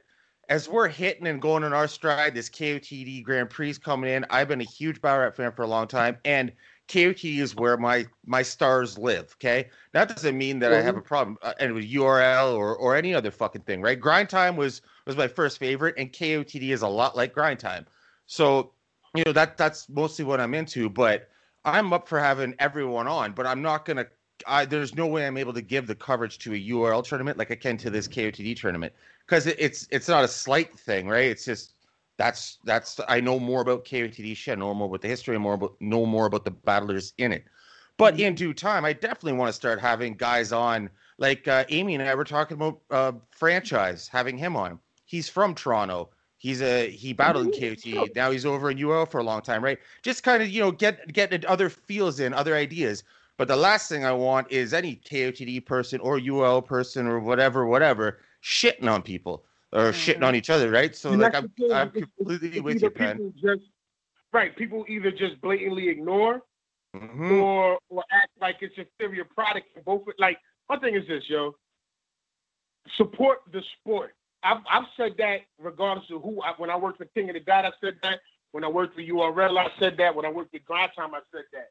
as we're hitting and going on our stride, this KOTD Grand Prix is coming in. I've been a huge Rap fan for a long time, and KOTD is where my my stars live. Okay, that doesn't mean that I have a problem, uh, and with URL or or any other fucking thing, right? Grind Time was was my first favorite, and KOTD is a lot like Grind Time. So you know that that's mostly what I'm into. But I'm up for having everyone on, but I'm not gonna. I, there's no way I'm able to give the coverage to a URL tournament like I can to this KOTD tournament because it, it's it's not a slight thing, right? It's just that's that's I know more about KOTD shit, I know more about the history, and more about know more about the battlers in it. But Mm-hmm. in due time, I definitely want to start having guys on. Like uh, Amy and I were talking about uh, franchise, having him on. He's from Toronto. He's a he battled in KOTD. Now he's over in URL for a long time, right? Just kind of you know get get other feels in, other ideas. But the last thing I want is any KOTD person or URL person or whatever, whatever, shitting on people or shitting on each other, right? So And like I'm I'm it's- it's- completely it's with you, Pen. people Just, right, people either just blatantly ignore Mhm. or or act like it's a inferior product. And both like my thing is this, yo. Support the sport. I've I've said that regardless of who. I, when I worked for King of the Dot, I said that. When I worked for URL, I said that. When I worked at Grind Time, I said that.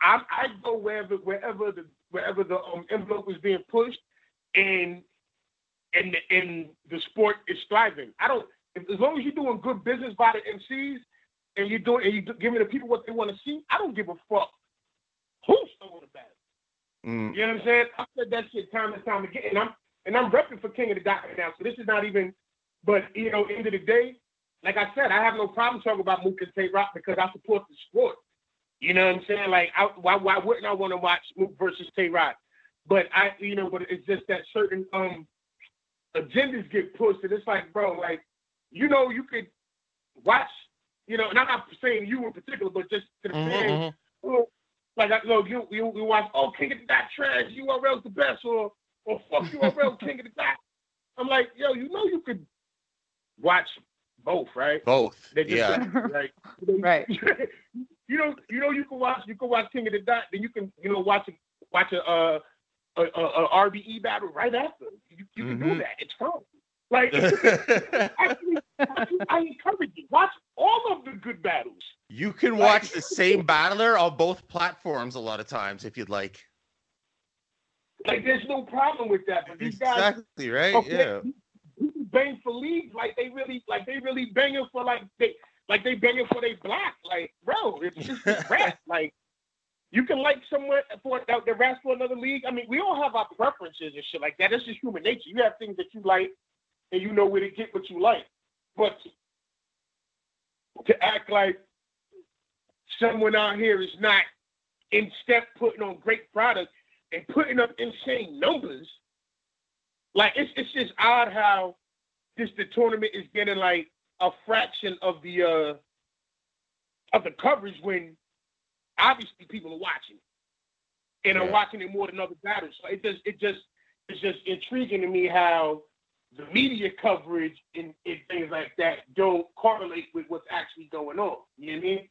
I I go wherever wherever the wherever the um, envelope is being pushed, and and and the sport is thriving. I don't if, as long as you're doing good business by the MCs and you're doing and you're giving the people what they want to see. I don't give a fuck who's throwing the battle. Mm. You know what I'm saying? I said that shit time and time again, and I'm and I'm repping for King of the Dot right now. So this is not even. But you know, end of the day, like I said, I have no problem talking about Mook and Tay Rock because I support the sport. You know what I'm saying? Like, I, why why wouldn't I want to watch Mook versus Tay Rock? But I, you know, but it's just that certain um agendas get pushed, and it's like, bro, like, you know, you could watch, you know, and I'm not saying you in particular, but just to the Mhm, fans, mhm. well, like, I- look, you, you you watch, oh, King of the Dot trash, URL's the best, or or fuck URL, King of the Dot. I'm like, yo, you know, you could watch both, right? Both. They just Yeah. like Right. You know, you know, you can watch you can watch King of the Dot, then you can you know watch a watch a uh, a, a, a RBE battle right after. You, you can do Mhm. that. It's fun. Like actually, actually, I encourage you watch all of the good battles. You can watch the same battler on both platforms a lot of times if you'd like. Like there's no problem with that. But these guys, Exactly, right? okay, Yeah. bang for leagues like they really like they really banging for like they like they banging for they block. Like bro, it's just rap. Like you can like someone for the, the rest for another league. I mean, we all have our preferences and shit like that. That's just human nature. You have things that you like, and you know where to get what you like. But to act like someone out here is not in step putting on great product and putting up insane numbers, like it's it's just odd how this the tournament is getting like a fraction of the uh of the coverage when obviously people are watching and are watching it more than other battles. So it just it just it's just intriguing to me how the media coverage and, and things like that don't correlate with what's actually going on. You know what I mean?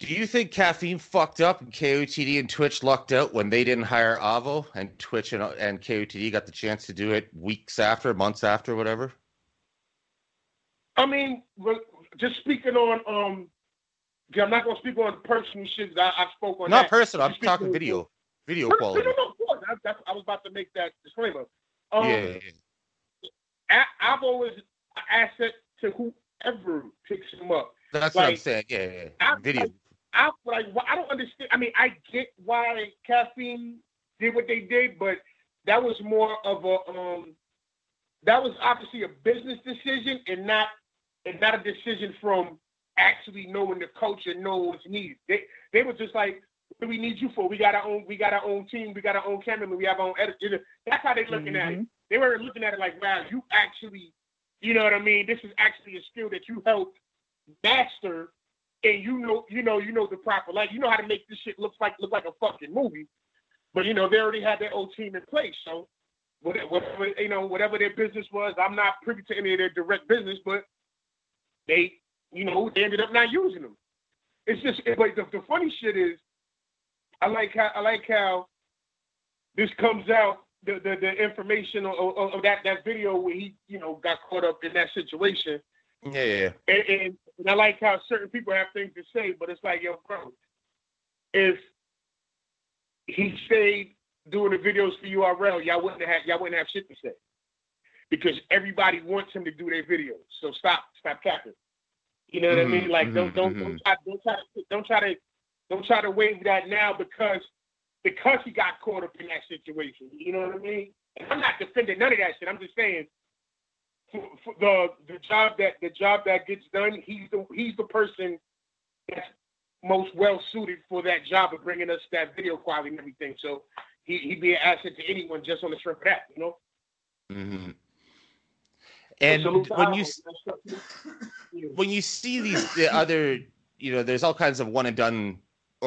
Do you think caffeine fucked up and KOTD and Twitch lucked out when they didn't hire Avo and Twitch and, and KOTD got the chance to do it weeks after, months after, whatever? I mean, just speaking on um, yeah, I'm not gonna speak on personal shit. I, I spoke on Not that. personal. I'm talking on- video, video No, quality. No, no, no, of course. I, that's, I was about to make that disclaimer. Um, Yeah. I, I've always an asset to whoever picks him up. That's what I'm saying. Yeah, yeah. I- Video. I like. wh- I don't understand. I mean, I get why caffeine did what they did, but that was more of a um, that was obviously a business decision and not and not a decision from actually knowing the culture, knowing what's needed. They they were just like, what do we need you for? We got our own. We got our own team. We got our own cameraman. We have our own editor. That's how they're looking at it. Mm-hmm. They were looking at it like, wow, you actually, you know what I mean? This is actually a skill that you helped master, and you know, you know, you know the proper like, you know how to make this shit look like look like a fucking movie. But you know, they already had their own team in place, so whatever, whatever you know, whatever their business was, I'm not privy to any of their direct business, but they, you know, they ended up not using them. It's just, but the, the funny shit is, I like how I like how this comes out the the, the information of, that that video where he you know got caught up in that situation, yeah. and, and, and I like how certain people have things to say, but it's like yo, bro, if he stayed doing the videos for URL, y'all wouldn't have y'all wouldn't have shit to say because everybody wants him to do their videos. So stop, stop capping. You know what I mean? Mhm, Like don't mhm, don't mhm. don't try don't try to don't try to don't try to wave that now because because he got caught up in that situation. You know what I mean? And I'm not defending none of that shit. I'm just saying for, for the the job that the job that gets done, he's the he's the person that's most well suited for that job of bringing us that video quality and everything. So he he'd be an asset to anyone just on the strength of that, you know. Mm-hmm. And when you when you see these the other, you know, there's all kinds of one and done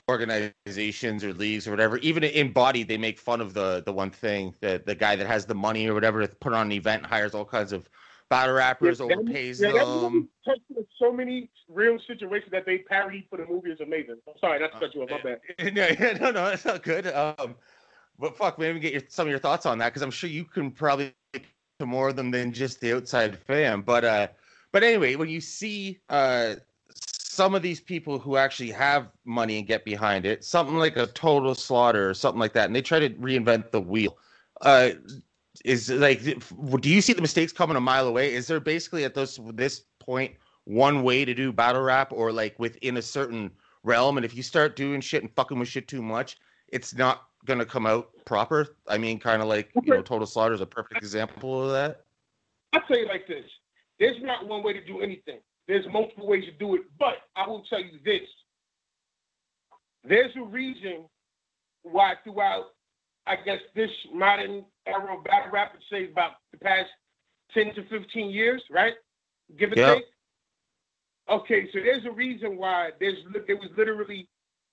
organizations or leagues or whatever. Even in Bodied, they make fun of the the one thing that the guy that has the money or whatever to put on an event hires all kinds of battle rappers, Yeah, overpays yeah, them. movie touched on so many real situations that they parodied for the movie is amazing. I'm sorry, not to cut you off. My bad. no, yeah, no, no, that's not good. Um, but fuck, maybe get your, some of your thoughts on that because I'm sure you can probably to more of them than just the outside fan. But uh, but anyway, when you see uh some of these people who actually have money and get behind it, something like a total slaughter or something like that, and they try to reinvent the wheel. Uh, is like, do you see the mistakes coming a mile away? Is there basically at this this point one way to do battle rap, or like within a certain realm? And if you start doing shit and fucking with shit too much, it's not gonna come out proper. I mean, kind of like you know, Total Slaughter is a perfect example of that. I'll tell you like this. There's not one way to do anything. There's multiple ways to do it, but I will tell you this. There's a reason why throughout, I guess, this modern era of battle rap, let's say about the past 10 to 15 years, right? Give or Yep. take. Okay, so there's a reason why there's there was literally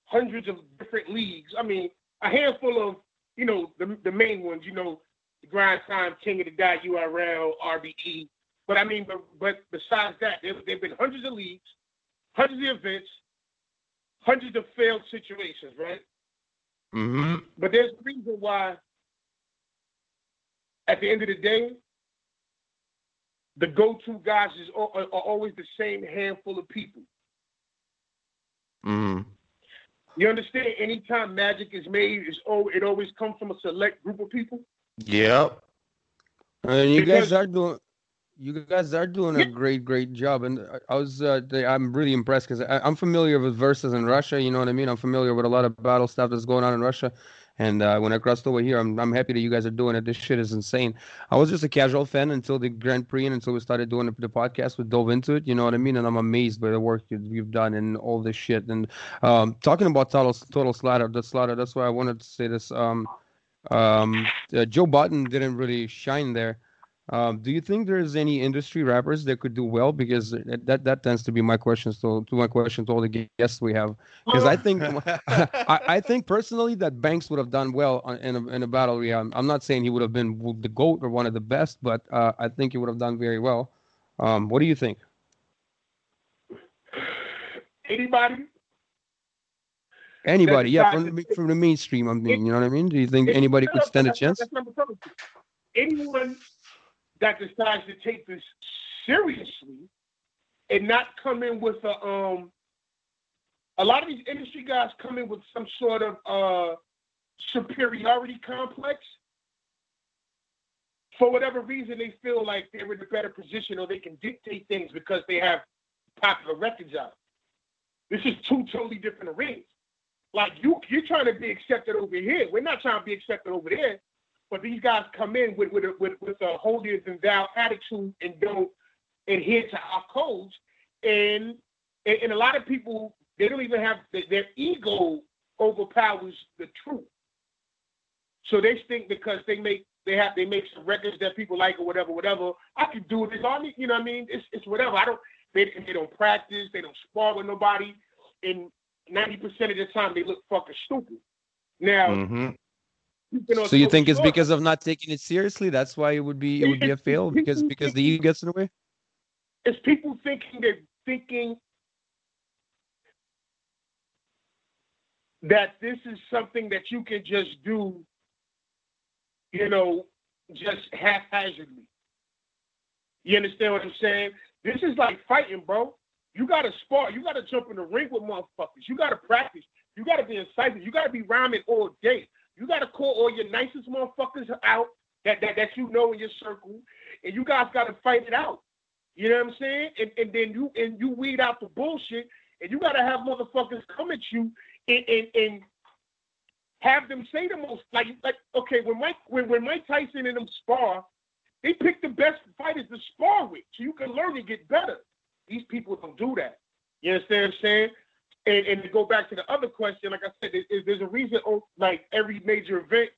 hundreds of different leagues. I mean, a handful of, you know, the, the main ones, you know, the Grind Time, King of the Dot, URL, RBE. But I mean, but but besides that, there have been hundreds of leagues, hundreds of events, hundreds of failed situations, right? Mm-hmm. But there's a reason why, at the end of the day, the go-to guys is are, are always the same handful of people. Mm-hmm. You understand? Anytime magic is made, it's oh, it always comes from a select group of people. Yep. And you Because- guys are doing, you guys are doing a great, great job. And I- I was, uh, they- I'm really impressed because I'm familiar with verses in Russia. You know what I mean? I'm familiar with a lot of battle stuff that's going on in Russia. And uh, when I crossed over here, I'm, I'm happy that you guys are doing it. This shit is insane. I was just a casual fan until the Grand Prix and until we started doing the, the podcast. We dove into it. You know what I mean? And I'm amazed by the work you, you've done and all this shit. And um, talking about total, total slaughter, the slaughter. That's why I wanted to say this. Um, um, uh, Joe Budden didn't really shine there. Um, do you think there's any industry rappers that could do well? Because that that, that tends to be my question. to, to my question to all the guests we have. Because I think I, I think personally that Banks would have done well on, in a, in a battle. Yeah, I'm, I'm not saying he would have been the goat or one of the best, but uh, I think he would have done very well. Um, what do you think? Anybody? Anybody? Yeah, from the, from the mainstream. I mean, you know what I mean? Do you think anybody could stand a chance? that's what I'm telling you. Anyone that decides to take this seriously and not come in with a um a lot of these industry guys come in with some sort of uh superiority complex. For whatever reason, they feel like they're in a better position or they can dictate things because they have popular records out. This is two totally different arenas. Like you, you're trying to be accepted over here. We're not trying to be accepted over there. But these guys come in with with a, with, with a holier than thou attitude and don't adhere to our codes. And, and and a lot of people they don't even have their, ego overpowers the truth. So they think because they make they have they make some records that people like or whatever, whatever. I can do this. All you know what I mean? It's it's whatever. I don't. They they don't practice. They don't spar with nobody. And ninety percent of the time they look fucking stupid. Now, Mm-hmm. So you think it's Slaughter, because of not taking it seriously? That's why it would be it would be a fail because because the ego gets in the way. it's people thinking they're thinking that this is something that you can just do, you know, just haphazardly. You understand what I'm saying? This is like fighting, bro. You gotta spar. You gotta jump in the ring with motherfuckers. You gotta practice. You gotta be incisive. You gotta be rhyming all day. You gotta call all your nicest motherfuckers out that, that, that you know in your circle, and you guys gotta fight it out. You know what I'm saying? And and then you and you weed out the bullshit, and you gotta have motherfuckers come at you and and, and have them say the most like like okay when Mike when, when Mike Tyson and them spar, they pick the best fighters to spar with, so you can learn and get better. These people don't do that. You understand what I'm saying? And and to go back to the other question, like I said, there- there's a reason. oh, Like every major event,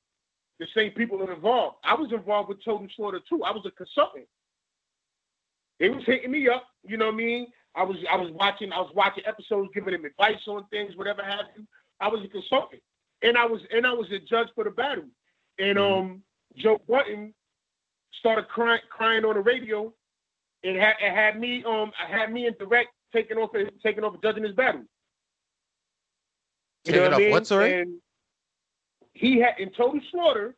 the same people are involved. I was involved with Total Slaughter too. I was a consultant. They was hitting me up. You know what I mean? I was I was watching I was watching episodes, giving them advice on things, whatever have you. I was a consultant, and I was and I was a judge for the battle. And um, Joe Budden started crying crying on the radio, and had it had me um had me in direct taking off taking off judging his battle. You know Taking I mean? what, sorry? And he had in total slaughter.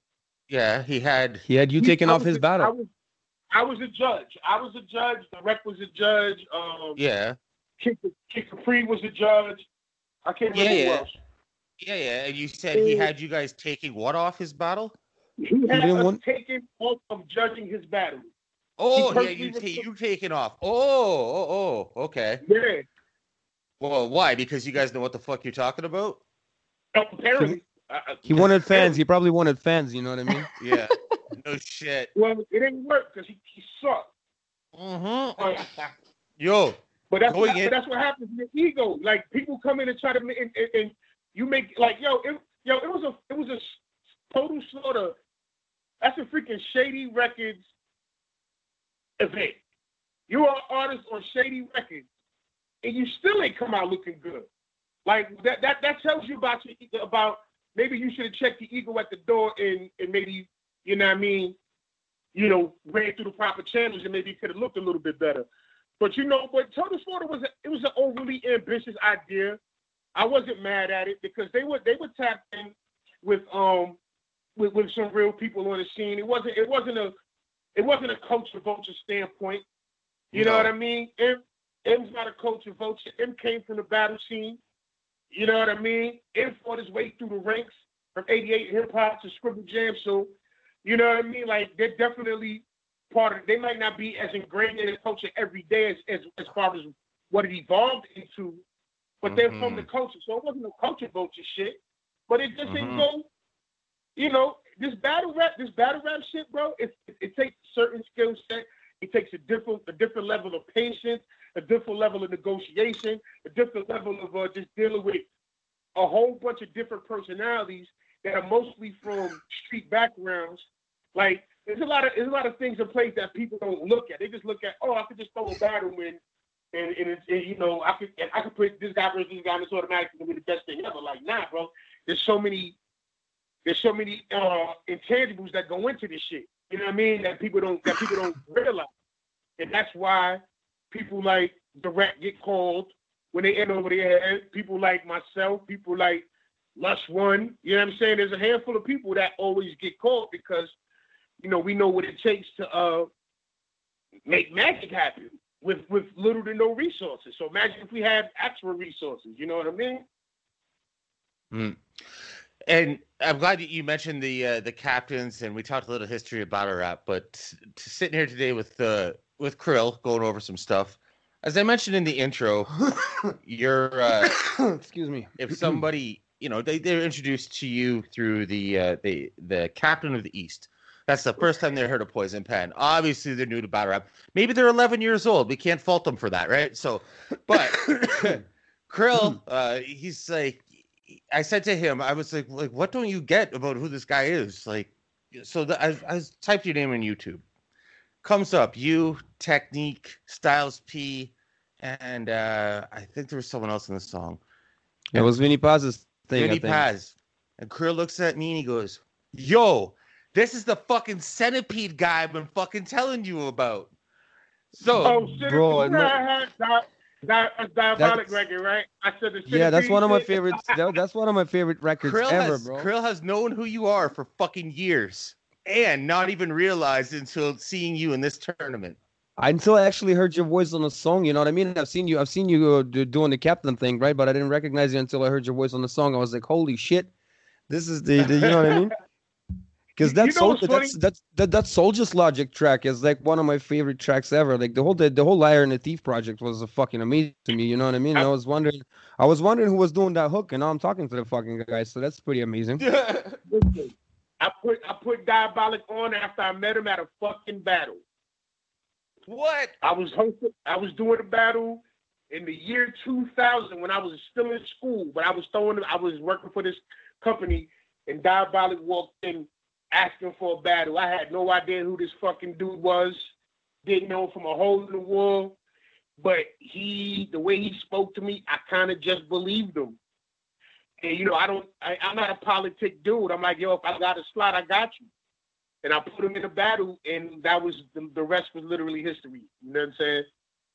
Yeah, he had. He had you he- taking I off his a- I battle. was, I was a judge. I was a judge. The rec was a judge. Um, Yeah, Kid, Kid Capri was a judge. I can't Yeah, remember who yeah. else. yeah, yeah. And you said he had you guys taking what off his battle? He had didn't us want- taken off of judging his battle. Oh, yeah, you was- ta- you taking off. Oh, oh, oh, okay. Yeah. Well, why? Because you guys know what the fuck you're talking about. Apparently. Uh, He wanted fans. He probably wanted fans. You know what I mean? Yeah. no shit. Well, it didn't work because he, he sucked. Mm-hmm. But, Yo, but that's what, but that's what happens in the ego. Like people come in and try to ma- and, and, and you make like yo, it, yo, it was a it was a total slaughter. That's a freaking Shady Records event. You are an artist on Shady Records, and you still ain't come out looking good. Like that that that tells you about your ego- about maybe you should have checked the ego at the door and and maybe you know what I mean, you know, ran through the proper channels and maybe could have looked a little bit better. But you know, but Total Slaughter was a, it was an overly ambitious idea. I wasn't mad at it because they were they were tapped in with um with, with some real people on the scene. It wasn't it wasn't a it wasn't a culture vulture standpoint. You know what I mean? M Em's not a culture vulture. Em came from the battle scene. You know what I mean? Em fought his way through the ranks from 88 hip hop to Scribble Jam. So, you know what I mean? Like they're definitely part of they might not be as ingrained in the culture every day as as, as far as what it evolved into, but they're from the culture. So it wasn't a culture vulture shit. But it just didn't Mhm. go, you know, this battle rap, this battle rap shit, bro, it, it, it takes a certain skill set. It takes a different a different level of patience, a different level of negotiation, a different level of uh, just dealing with a whole bunch of different personalities that are mostly from street backgrounds. Like there's a lot of there's a lot of things in place that people don't look at. They just look at, oh, I could just throw a battle in, and and, and you know I could and I could put this guy versus this guy, and it's automatically gonna be the best thing ever. Like nah, bro. There's so many there's so many uh, intangibles that go into this shit. You know what I mean? That people don't that people don't realize, and that's why people like Direct get called when they end over their head. People like myself, people like Lush One. You know what I'm saying? There's a handful of people that always get called because you know we know what it takes to uh, make magic happen with with little to no resources. So imagine if we had actual resources. You know what I mean? And I'm glad that you mentioned the uh, the captains, and we talked a little history about battle rap. But sitting here today with uh, with Kirill, going over some stuff. As I mentioned in the intro, you're uh, Excuse me. if somebody you know they they're introduced to you through the uh, the the captain of the East. That's the first time they heard of Poison Pen. Obviously, they're new to battle rap. Maybe they're 11 years old. We can't fault them for that, right? So, but Kirill, uh, he's like, I said to him, I was like, like, what don't you get about who this guy is? Like, so the, I, I typed your name in YouTube. Comes up, you, Technique, Styles P, and uh, I think there was someone else in the song. It was Vinnie Paz's thing. Vinnie. Paz. And Kirill looks at me and he goes, Yo, this is the fucking centipede guy I've been fucking telling you about. So, Oh shit! bro, you know, no- I had di- di- a diabolic That's- record, right? I said the Yeah, that's one of my shit. favorites. That, that's one of my favorite records Kirill, ever, has, bro. Kirill has known who you are for fucking years and not even realized until seeing you in this tournament. Until I actually heard your voice on the song, you know what I mean? I've seen you, I've seen you uh, doing the captain thing, right? But I didn't recognize you until I heard your voice on the song. I was like, holy shit, this is the, the you know what I mean? Because You that's know Sol- that's that's that that Soldier's Logic track is like one of my favorite tracks ever. Like the whole the, the whole Liar and the Thief project was a fucking amazing to me. You know what I mean? I was wondering, I was wondering who was doing that hook, and now I'm talking to the fucking guy. So that's pretty amazing. I put I put diabolic on after I met him at a fucking battle. what? I was hosting. I was doing a battle in the year 2000 when I was still in school, but I was throwing, I was working for this company, and Diabolic walked in asking for a battle. I had no idea who this fucking dude was. Didn't know him from a hole in the wall. But he, the way he spoke to me, I kind of just believed him. And you know, I don't, I, I'm not a politic dude. I'm like, yo, if I got a slot, I got you. And I put him in a battle, and that was the, the rest was literally history. You know what I'm saying?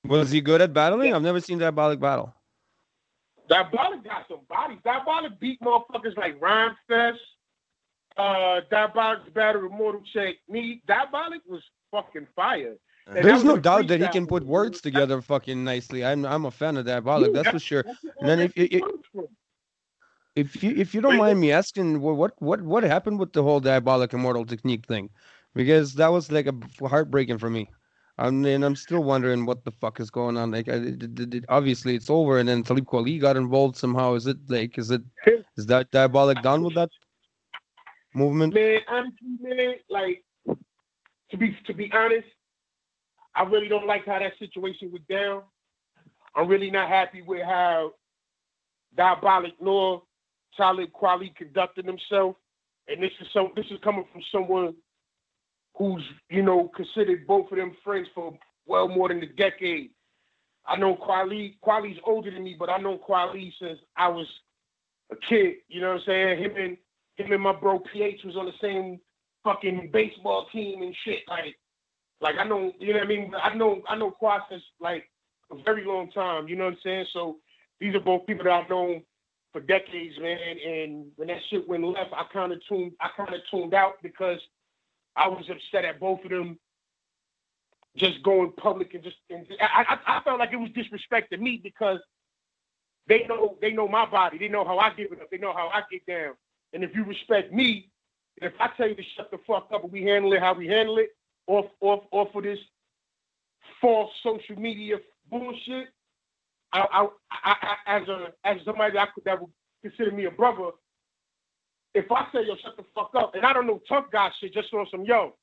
Was he good at battling? I've never seen Diabolic battle. Diabolic got some bodies. Diabolic beat motherfuckers like Rhyme Fest. Uh, Diabolic's battle with Mortal Check. Me, Diabolic was fucking fire. And There's no doubt that he can put words together fucking nicely. I'm I'm a fan of Diabolic, that's for sure. That's And then if if. If you if you don't mind me asking, what what what happened with the whole Diabolic Immortal Technique thing? Because that was like a heartbreaking for me. I mean, I'm still wondering what the fuck is going on. Like, I, it, it- obviously it's over, and then Talib Kweli got involved somehow. Is it like, is it is that Diabolic done with that movement? Man, honestly, man, like to be to be honest, I really don't like how that situation went down. I'm really not happy with how Diabolic nor Talib Kweli conducted himself. And this is some this is coming from someone who's, you know, considered both of them friends for well more than a decade. I know Kweli Kweli's older than me, but I know Kweli since I was a kid. You know what I'm saying? Him and him and my bro PH was on the same fucking baseball team and shit. Like, like I know, you know what I mean. I know, I know Quad since like a very long time. You know what I'm saying? So these are both people that I've known for decades, man. And when that shit went left, I kind of tuned, I kind of tuned out because I was upset at both of them just going public and just. And I, I, I felt like it was disrespect to me because they know they know my body. They know how I give it up. They know how I get down. And if you respect me, if I tell you to shut the fuck up and we handle it how we handle it, off off off of this false social media bullshit, I, I, I, as a as somebody that, could, that would consider me a brother, if I say yo shut the fuck up, and I don't know tough guy shit, just on some yo,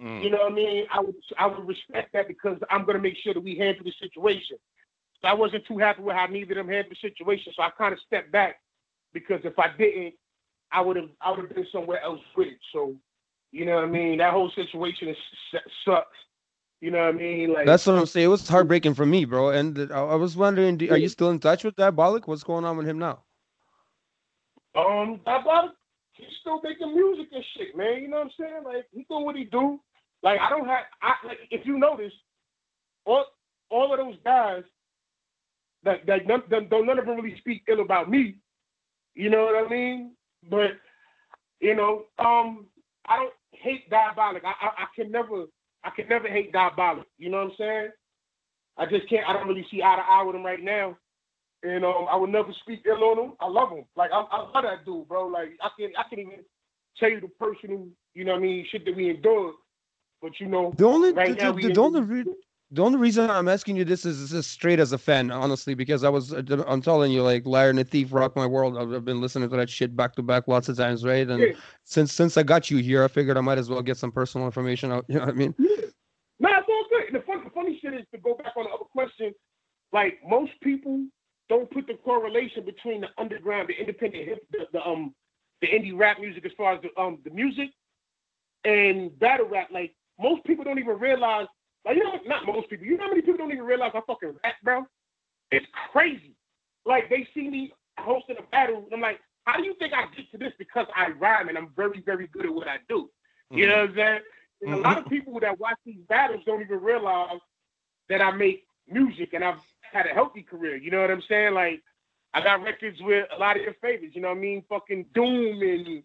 Mm. you know what I mean? I would I would respect that because I'm gonna make sure that we handle the situation. So I wasn't too happy with how neither of them handled the situation, so I kind of stepped back because if I didn't, I would have I would have been somewhere else with it. So, you know what I mean? That whole situation is, sucks. You know what I mean? Like That's what I'm saying. It was heartbreaking for me, bro. And I, was wondering, are you still in touch with Diabolic? What's going on with him now? Um, Diabolic, he's still making music and shit, man. You know what I'm saying? Like he doing what he do. Like I don't have, I like if you notice, all all of those guys that that none, that don't none of them really speak ill about me. You know what I mean? But you know, um, I don't hate Diabolic. I, I I can never I can never hate Diabolic. You know what I'm saying? I just can't. I don't really see eye to eye with him right now. And um, I would never speak ill on him. I love him. Like I, I love that dude, bro. Like I can I can even tell you the person who you know what I mean shit that we endured. But you know, The only right the, now the, we the only re- the only reason I'm asking you this is, is just straight as a fan, honestly, because I was I'm telling you, like Liar and the Thief, Rock My World. I've, been listening to that shit back to back lots of times, right? And Yeah. since since I got you here, I figured I might as well get some personal information out. You know what I mean? Nah, it's all good. The, fun, the funny shit is to go back on the other question. Like most people don't put the correlation between the underground, the independent hip, the, the um, the indie rap music as far as the um the music and battle rap. Like most people don't even realize. Like you know, not most people. You know how many people don't even realize I fucking rap, bro? It's crazy. Like they see me hosting a battle, and I'm like, how do you think I get to this? Because I rhyme and I'm very, very good at what I do. You mm-hmm. know what I'm saying? And a lot of mm-hmm. people that watch these battles don't even realize that I make music and I've had a healthy career. You know what I'm saying? Like I got records with a lot of your favorites. You know what I mean? Fucking Doom and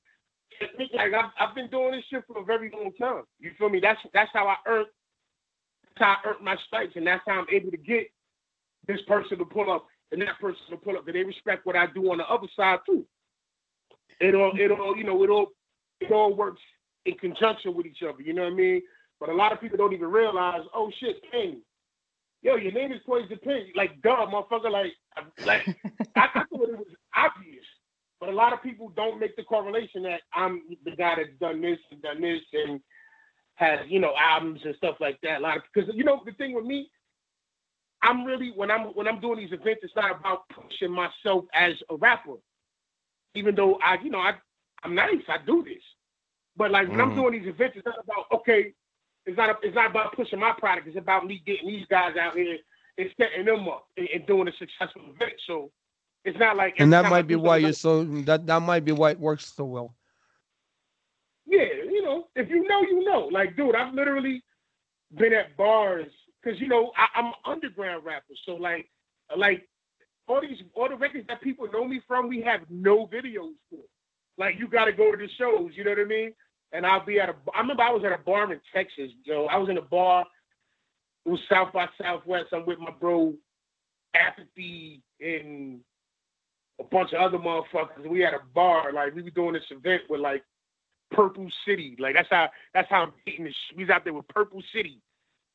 like I've, I've been doing this shit for a very long time. You feel me? That's that's how I earned how I earned my stripes, and that's how I'm able to get this person to pull up and that person to pull up. That they respect what I do on the other side too. It all it all you know it all it all works in conjunction with each other. You know what I mean? But a lot of people don't even realize. Oh shit, Pain. Yo, your name is Poison Pen. Like, duh, motherfucker. Like, like I, I thought it was obvious. But a lot of people don't make the correlation that I'm the guy that's done this and done this and has, you know, albums and stuff like that. A lot of because you know the thing with me, I'm really when I'm when I'm doing these events, it's not about pushing myself as a rapper. Even though I, you know, I I'm nice, I do this. But like when I'm Mhm. doing these events, it's not about okay. It's not it's not about pushing my product. It's about me getting these guys out here and setting them up and, and doing a successful event. So it's not like And that might be why you're so that that might be why it works so well. Yeah, if you know, you know. Like, dude, I've literally been at bars because you know I, I'm an underground rapper, so like, like all these all the records that people know me from, we have no videos for. Like, you got to go to the shows. You know what I mean? And I'll be at a. I remember I was at a bar in Texas. Yo, I was in a bar. It was South by Southwest. I'm with my bro, Apathy, and a bunch of other motherfuckers. We had a bar. Like, we were doing this event with like Purple City. Like that's how that's how I'm getting this. Was out there with Purple City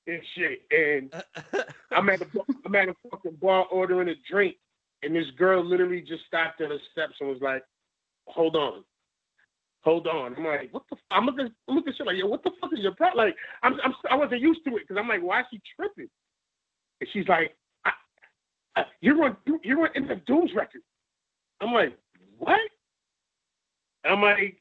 and shit. And I'm at the I'm at a fucking bar ordering a drink, and this girl literally just stopped at the steps and was like, "Hold on." Hold on. I'm like, what the? F-? I'm looking, I'm looking shit like, yo, what the fuck is your problem? Like, I'm, I'm, I wasn't used to it because I'm like, why is she tripping? And she's like, I, I, you're on, you're on in the Dooms record. I'm like, what? I'm like,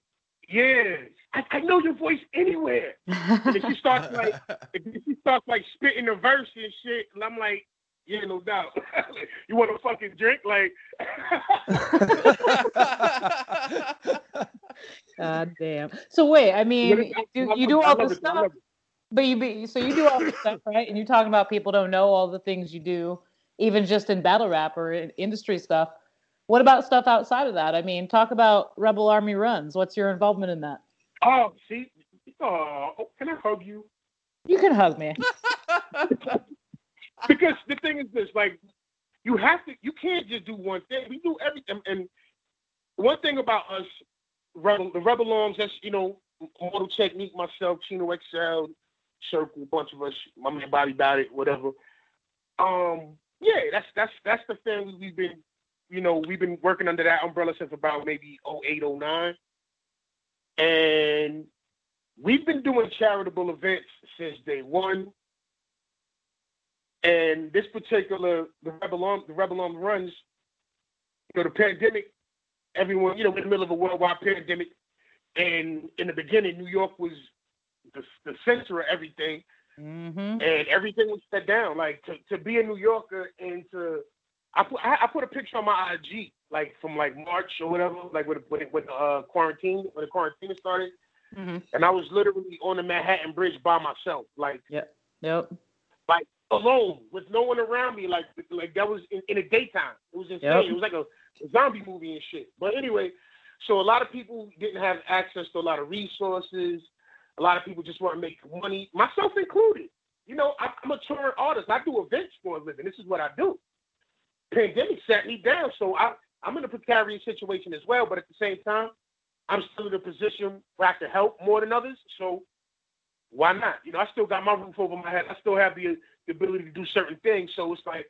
yeah, I, I know your voice anywhere. And then she starts like, then she starts like spitting the verse and shit, and I'm like, yeah, no doubt. you want a fucking drink? Like, God damn. So wait, I mean, I- you, I you do all this stuff, but you be so you do all this stuff, right? And you're talking about people don't know all the things you do, even just in battle rap or in industry stuff. What about stuff outside of that? I mean, talk about Rebel Army runs. What's your involvement in that? oh, see, oh, can I hug you? You can hug me. because the thing is this, like, you have to, you can't just do one thing. We do everything. And one thing about us, Rebel, the Rebel Longs, that's, you know, Mortal Technique, myself, Chino XL, Circle, a bunch of us, my man Bobby About It, whatever. Um, yeah, that's that's that's the thing we've been, you know, we've been working under that umbrella since about maybe 08, 09. And we've been doing charitable events since day one. And this particular the Rebel Arm the Rebel Arm runs, you know, the pandemic, everyone, you know, in the middle of a worldwide pandemic. And in the beginning, New York was the, the center of everything. Mm-hmm. And everything was shut down. Like to, to be a New Yorker and to I put I, I put a picture on my IG like from like March or whatever, like when when when uh quarantine when the quarantine started, Mm-hmm. and I was literally on the Manhattan Bridge by myself, like Yep. Yep. like alone with no one around me. Like like that was in, in the daytime. It was insane. Yep. It was like a, a zombie movie and shit. But anyway, so a lot of people didn't have access to a lot of resources. A lot of people just want to make money, myself included. You know, I, I'm a touring artist. I do events for a living. This is what I do. Pandemic sat me down, so I I'm in a precarious situation as well. But at the same time, I'm still in a position where I can help more than others. So why not? You know, I still got my roof over my head. I still have the, the ability to do certain things. So it's like,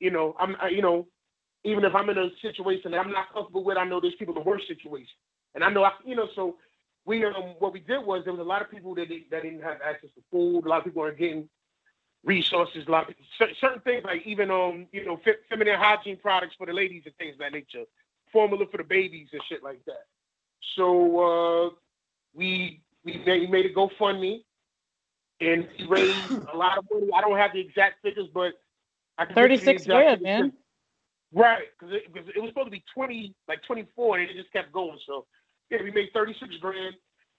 you know, I'm, I, you know, even if I'm in a situation that I'm not comfortable with, I know there's people in worse situations, and I know, I, you know, so we, um, what we did was there was a lot of people that that didn't have access to food. A lot of people weren't getting resources. A lot of cer- certain things like even, um, you know, feminine hygiene products for the ladies and things of that nature, formula for the babies and shit like that. So uh, we we made, we made a GoFundMe and we raised a lot of money. I don't have the exact figures, but I can the 36 grand, man. Right, because it, it was supposed to be twenty, like twenty four, and it just kept going. So yeah, we made thirty six grand,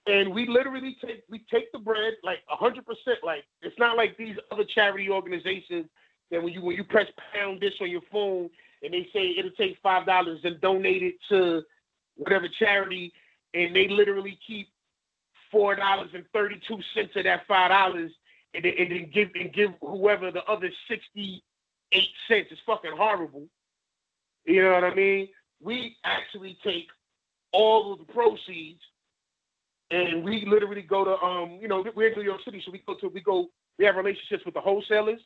and we literally take we take the bread like hundred percent. Like it's not like these other charity organizations that when you when you press pound this on your phone and they say it'll take five dollars and donate it to whatever charity, and they literally keep four dollars and thirty two cents of that five dollars, and, and then give and give whoever the other sixty eight cents. It's fucking horrible. You know what I mean? We actually take all of the proceeds and we literally go to um, you know, we're in New York City, so we go to we go we have relationships with the wholesalers.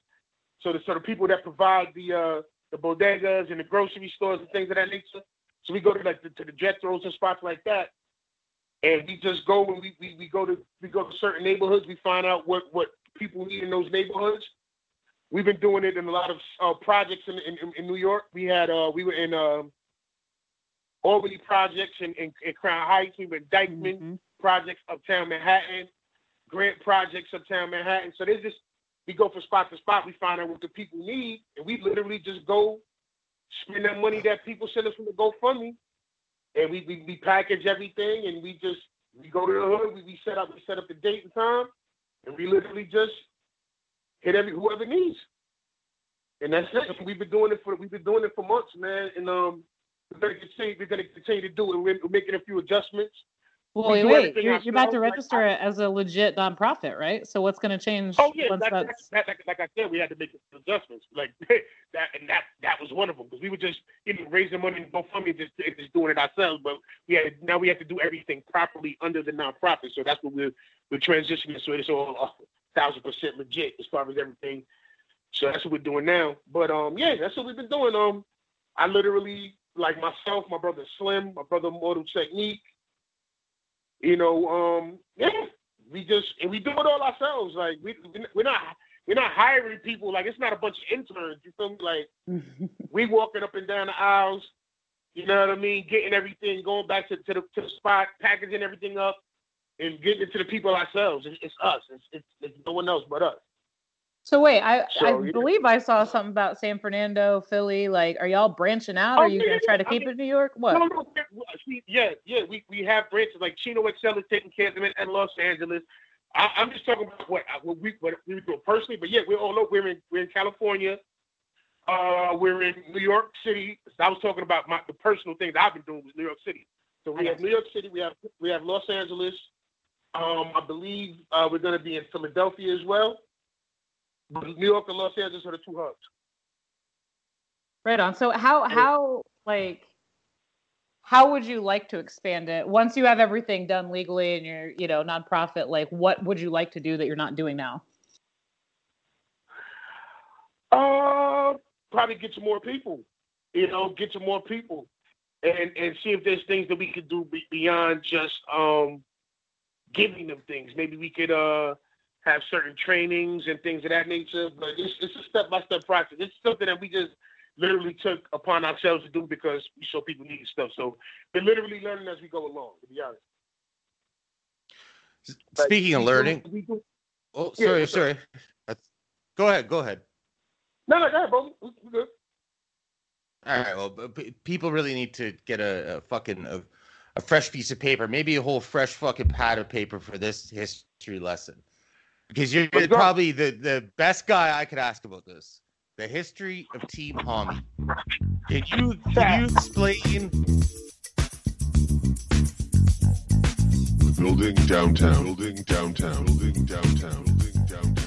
So the sort of people that provide the uh the bodegas and the grocery stores and things of that nature. So we go to like the, to the Jetros and spots like that. And we just go and we, we, we go to we go to certain neighborhoods, we find out what, what people need in those neighborhoods. we've been doing it in a lot of uh, projects in, in, in New York. We had uh, we were in uh, Albany projects in, in, in Crown Heights. We were in Dyckman Mm-hmm. Projects uptown Manhattan, Grant projects uptown Manhattan. So there's just we go from spot to spot. We find out what the people need, and we literally just go spend that money that people send us from the GoFundMe, and we we, we package everything, and we just we go to the hood. We, we set up we set up the date and time, and we literally just hit every whoever needs. And that's it. We've been doing it for we've been doing it for months, man. And um, we're gonna continue. We're gonna continue to do it. We're, we're making a few adjustments. Well, wait, wait. You're, you're about to like, register it as a legit nonprofit, right? So what's going to change Oh yeah, that- like I said, we had to make adjustments. Like that, and that that was one of them because we were just you know raising money and GoFundMe, just just doing it ourselves. But we had now we have to do everything properly under the nonprofit. So that's what we're we're transitioning. So it's all a thousand percent legit as far as everything. So that's what we're doing now. But um, yeah, that's what we've been doing. Um, I literally like myself, my brother Slim, my brother Mortal Technique. You know, um, yeah, we just and we do it all ourselves. Like we we're not we're not hiring people. Like it's not a bunch of interns. You feel me? Like we walking up and down the aisles. You know what I mean? Getting everything, going back to, to the to the spot, packaging everything up, and getting it to the people ourselves. It's, it's us. It's, it's it's no one else but us. So wait, I So, I yeah. believe I saw something about San Fernando, Philly. Like, are y'all branching out? Oh, are you yeah, gonna try to I keep mean- it in New York? What? No, no, yeah, yeah. We, we have branches like Chino XL is taking care of them in, Los Angeles. I, I'm just talking about what, what we what we do personally, but yeah, we're all over. We're in we're in California. Uh, we're in New York City. So I was talking about my the personal things I've been doing was New York City. So we I have New York City. We have we have Los Angeles. Um, I believe uh, we're going to be in Philadelphia as well. New York and Los Angeles are the two hubs. Right on. So how how like how would you like to expand it once you have everything done legally and you're you know nonprofit? Like, what would you like to do that you're not doing now? Uh, probably get to more people. You know, get to more people, and and see if there's things that we could do beyond just um giving them things. Maybe we could uh have certain trainings and things of that nature. But it's it's a step by step process. It's something that we just literally took upon ourselves to do because we saw people needing stuff. So we're literally learning as we go along. To be honest. Like, Speaking of we do- learning, we do- oh Yeah, sorry, sorry. Go ahead, go ahead. no, no, go ahead, bro. We- we good. All right. Well, people really need to get a, a fucking a, a fresh piece of paper, maybe a whole fresh fucking pad of paper for this history lesson, because you're Let's go. probably the the best guy I could ask about this. The history of Team HOMI. Can you can you explain? Building downtown. Building downtown. Building downtown. Building downtown.